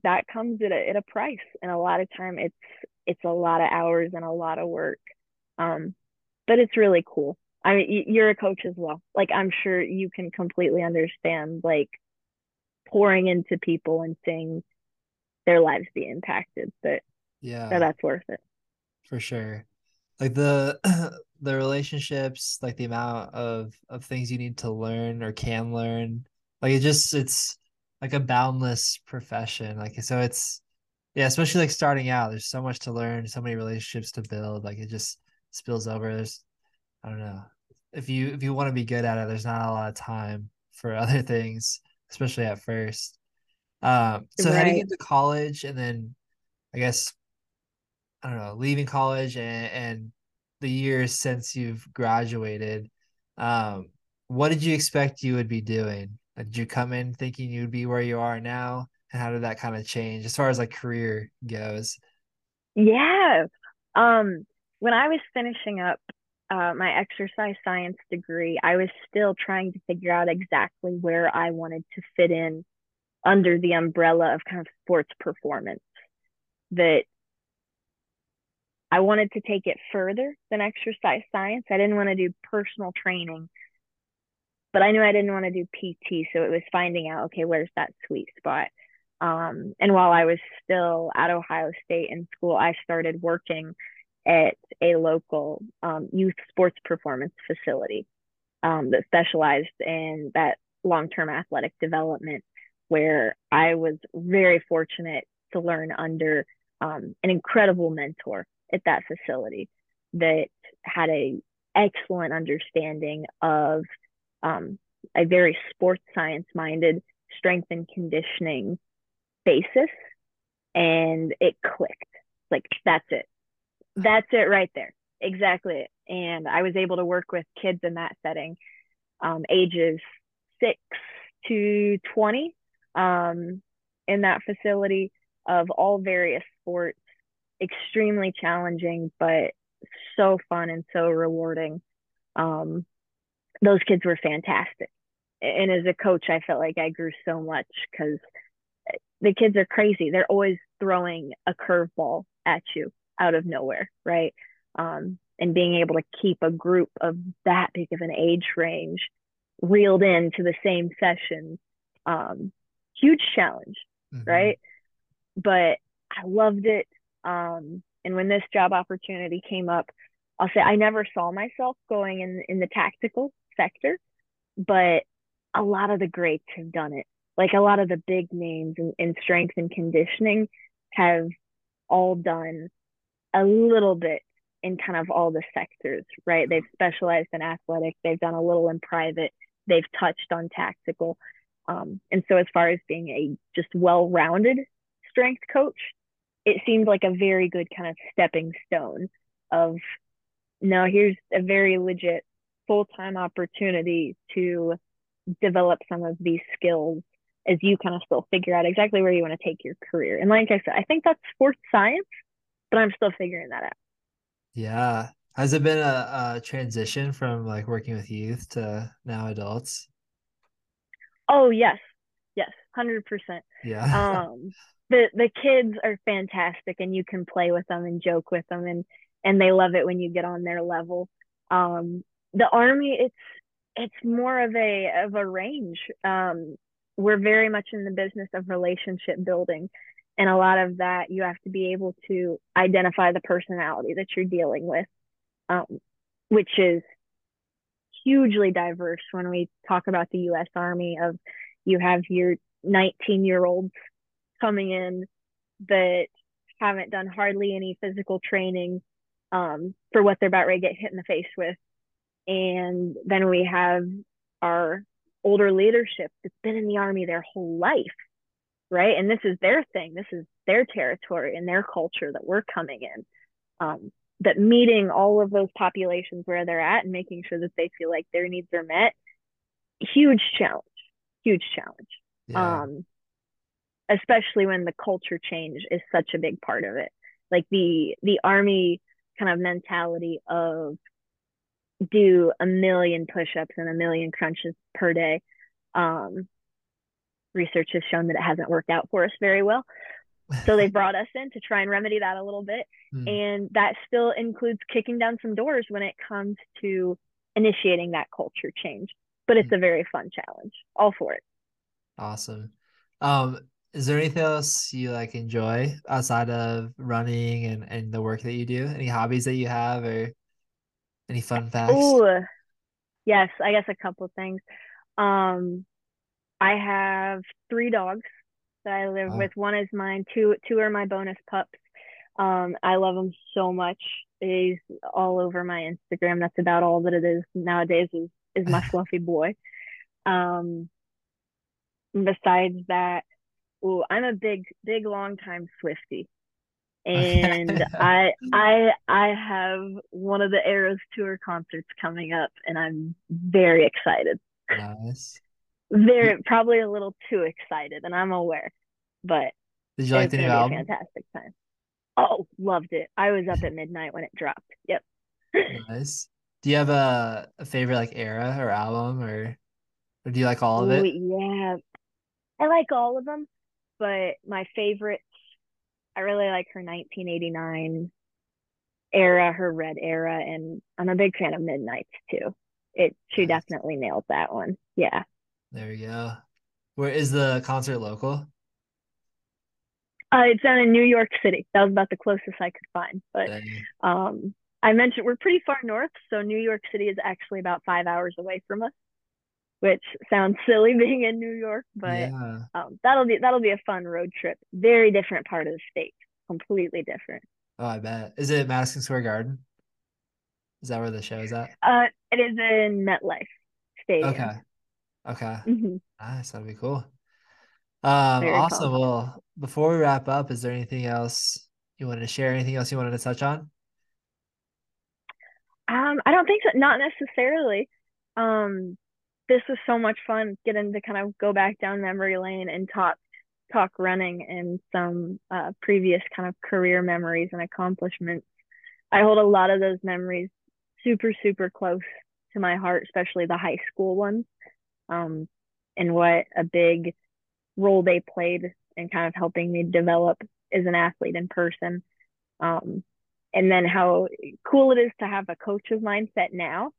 that comes at a at a price. And a lot of time it's it's a lot of hours and a lot of work. Um, but it's really cool. I mean, you're a coach as well. Like, I'm sure you can completely understand, like, pouring into people and seeing their lives be impacted. But yeah, that that's worth it for sure. Like the the relationships, like the amount of of things you need to learn or can learn. Like it just it's like a boundless profession. Like so, it's yeah, especially like starting out. There's so much to learn, so many relationships to build. Like it just spills over. There's I don't know if you if you want to be good at it, there's not a lot of time for other things, especially at first. Um, so right. heading into college, and then I guess I don't know, leaving college and, and the years since you've graduated, um, what did you expect you would be doing? Did you come in thinking you'd be where you are now? And how did that kind of change as far as like career goes? Yeah. Um, when I was finishing up uh, my exercise science degree, I was still trying to figure out exactly where I wanted to fit in under the umbrella of kind of sports performance. That I wanted to take it further than exercise science. I didn't want to do personal training, but I knew I didn't want to do PT. So it was finding out, okay, where's that sweet spot? Um, and while I was still at Ohio State in school, I started working at a local um, youth sports performance facility um, that specialized in that long term athletic development, where I was very fortunate to learn under um, an incredible mentor at that facility that had a excellent understanding of um, a very sports science minded strength and conditioning basis and it clicked. Like that's it that's it right there. Exactly. And I was able to work with kids in that setting, um, ages six to 20 um, in that facility of all various sports. Extremely challenging, but so fun and so rewarding. Um, those kids were fantastic. And as a coach, I felt like I grew so much because the kids are crazy. They're always throwing a curveball at you out of nowhere, right? Um, and being able to keep a group of that big of an age range reeled into the same session, um, huge challenge, mm-hmm. right? But I loved it. Um, and when this job opportunity came up, I'll say I never saw myself going in in the tactical sector, but a lot of the greats have done it. Like a lot of the big names in, in strength and conditioning have all done a little bit in kind of all the sectors, right? They've specialized in athletic, they've done a little in private, they've touched on tactical. Um, and so, as far as being a just well rounded strength coach, it seemed like a very good kind of stepping stone of no, here's a very legit full time opportunity to develop some of these skills as you kind of still figure out exactly where you want to take your career. And like I said, I think that's sports science, but I'm still figuring that out. Yeah. Has it been a, a transition from like working with youth to now adults? Oh yes, yes, hundred percent. Yeah. um, the the kids are fantastic, and you can play with them and joke with them, and and they love it when you get on their level. Um, the army, it's it's more of a of a range. Um, we're very much in the business of relationship building, and a lot of that you have to be able to identify the personality that you're dealing with, um, which is hugely diverse when we talk about the U.S. Army. Of you have your 19 year olds coming in that haven't done hardly any physical training um, for what they're about ready to get hit in the face with. And then we have our older leadership that's been in the army their whole life, right? And this is their thing, this is their territory and their culture that we're coming in. Um, that meeting all of those populations where they're at and making sure that they feel like their needs are met, huge challenge, huge challenge. Yeah. Um, especially when the culture change is such a big part of it. Like the the army kind of mentality of do a million push-ups and a million crunches per day. Um, research has shown that it hasn't worked out for us very well. So they brought us in to try and remedy that a little bit. Mm. And that still includes kicking down some doors when it comes to initiating that culture change. But it's mm. a very fun challenge. All for it. Awesome. Um, is there anything else you like enjoy outside of running and, and the work that you do? Any hobbies that you have or any fun facts? Oh, yes, I guess a couple things. Um, I have three dogs that I live oh. with. One is mine. Two two are my bonus pups. Um, I love them so much. He's all over my Instagram. That's about all that it is nowadays. Is is my fluffy boy. Um, besides that, Ooh, I'm a big, big, long time Swifty, and I, I, I have one of the Eras tour concerts coming up, and I'm very excited. Nice. Very, probably a little too excited, and I'm aware, but did you like the new album? fantastic time. Oh, loved it. I was up at midnight when it dropped. Yep. nice. Do you have a, a favorite like era or album or, or do you like all of it? Ooh, yeah, I like all of them but my favorites, I really like her 1989 era, her red era, and I'm a big fan of Midnights too. It she nice. definitely nailed that one. Yeah. There you go. Where is the concert local? Uh, it's down in New York City. That was about the closest I could find. But um, I mentioned we're pretty far north, so New York City is actually about five hours away from us which sounds silly being in New York, but yeah. um, that'll be that'll be a fun road trip. Very different part of the state, completely different. Oh, I bet. Is it Madison Square Garden? Is that where the show is at? Uh, it is in MetLife Stadium. Okay. Okay. Mm-hmm. Nice. That'd be cool. Um, Very awesome. Cool. Well, before we wrap up, is there anything else you wanted to share? Anything else you wanted to touch on? Um, I don't think so. Not necessarily. Um, this was so much fun getting to kind of go back down memory lane and talk talk running and some uh, previous kind of career memories and accomplishments. I hold a lot of those memories super super close to my heart, especially the high school ones, um, and what a big role they played in kind of helping me develop as an athlete in person. Um, and then how cool it is to have a coach's mindset now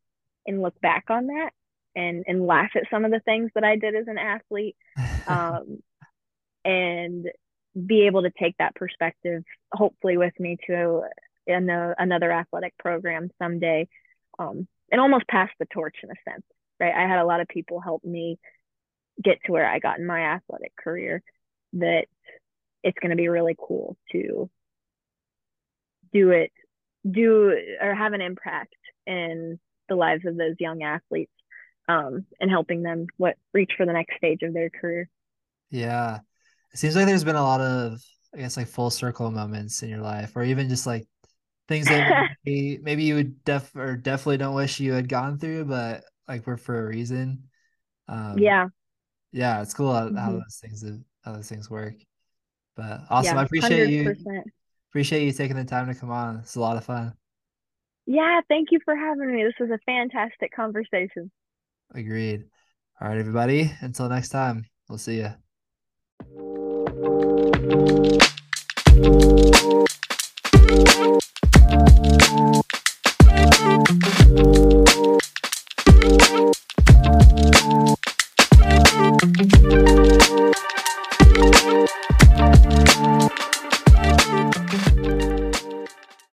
and look back on that and and laugh at some of the things that I did as an athlete, um, and be able to take that perspective, hopefully, with me to another athletic program someday, um, and almost pass the torch in a sense. Right, I had a lot of people help me get to where I got in my athletic career. That it's going to be really cool to do it, do or have an impact in the lives of those young athletes um, and helping them what reach for the next stage of their career. Yeah. It seems like there's been a lot of, I guess, like full circle moments in your life, or even just like things that maybe, maybe you would def or definitely don't wish you had gone through, but like we're for a reason. Um, yeah. Yeah. It's cool how, how Mhm. those things, how those things work. But awesome. Yeah, I appreciate you. 100%. Appreciate you taking the time to come on. It's a lot of fun. Yeah, thank you for having me. This was a fantastic conversation. Agreed. All right, everybody. Until next time, we'll see you.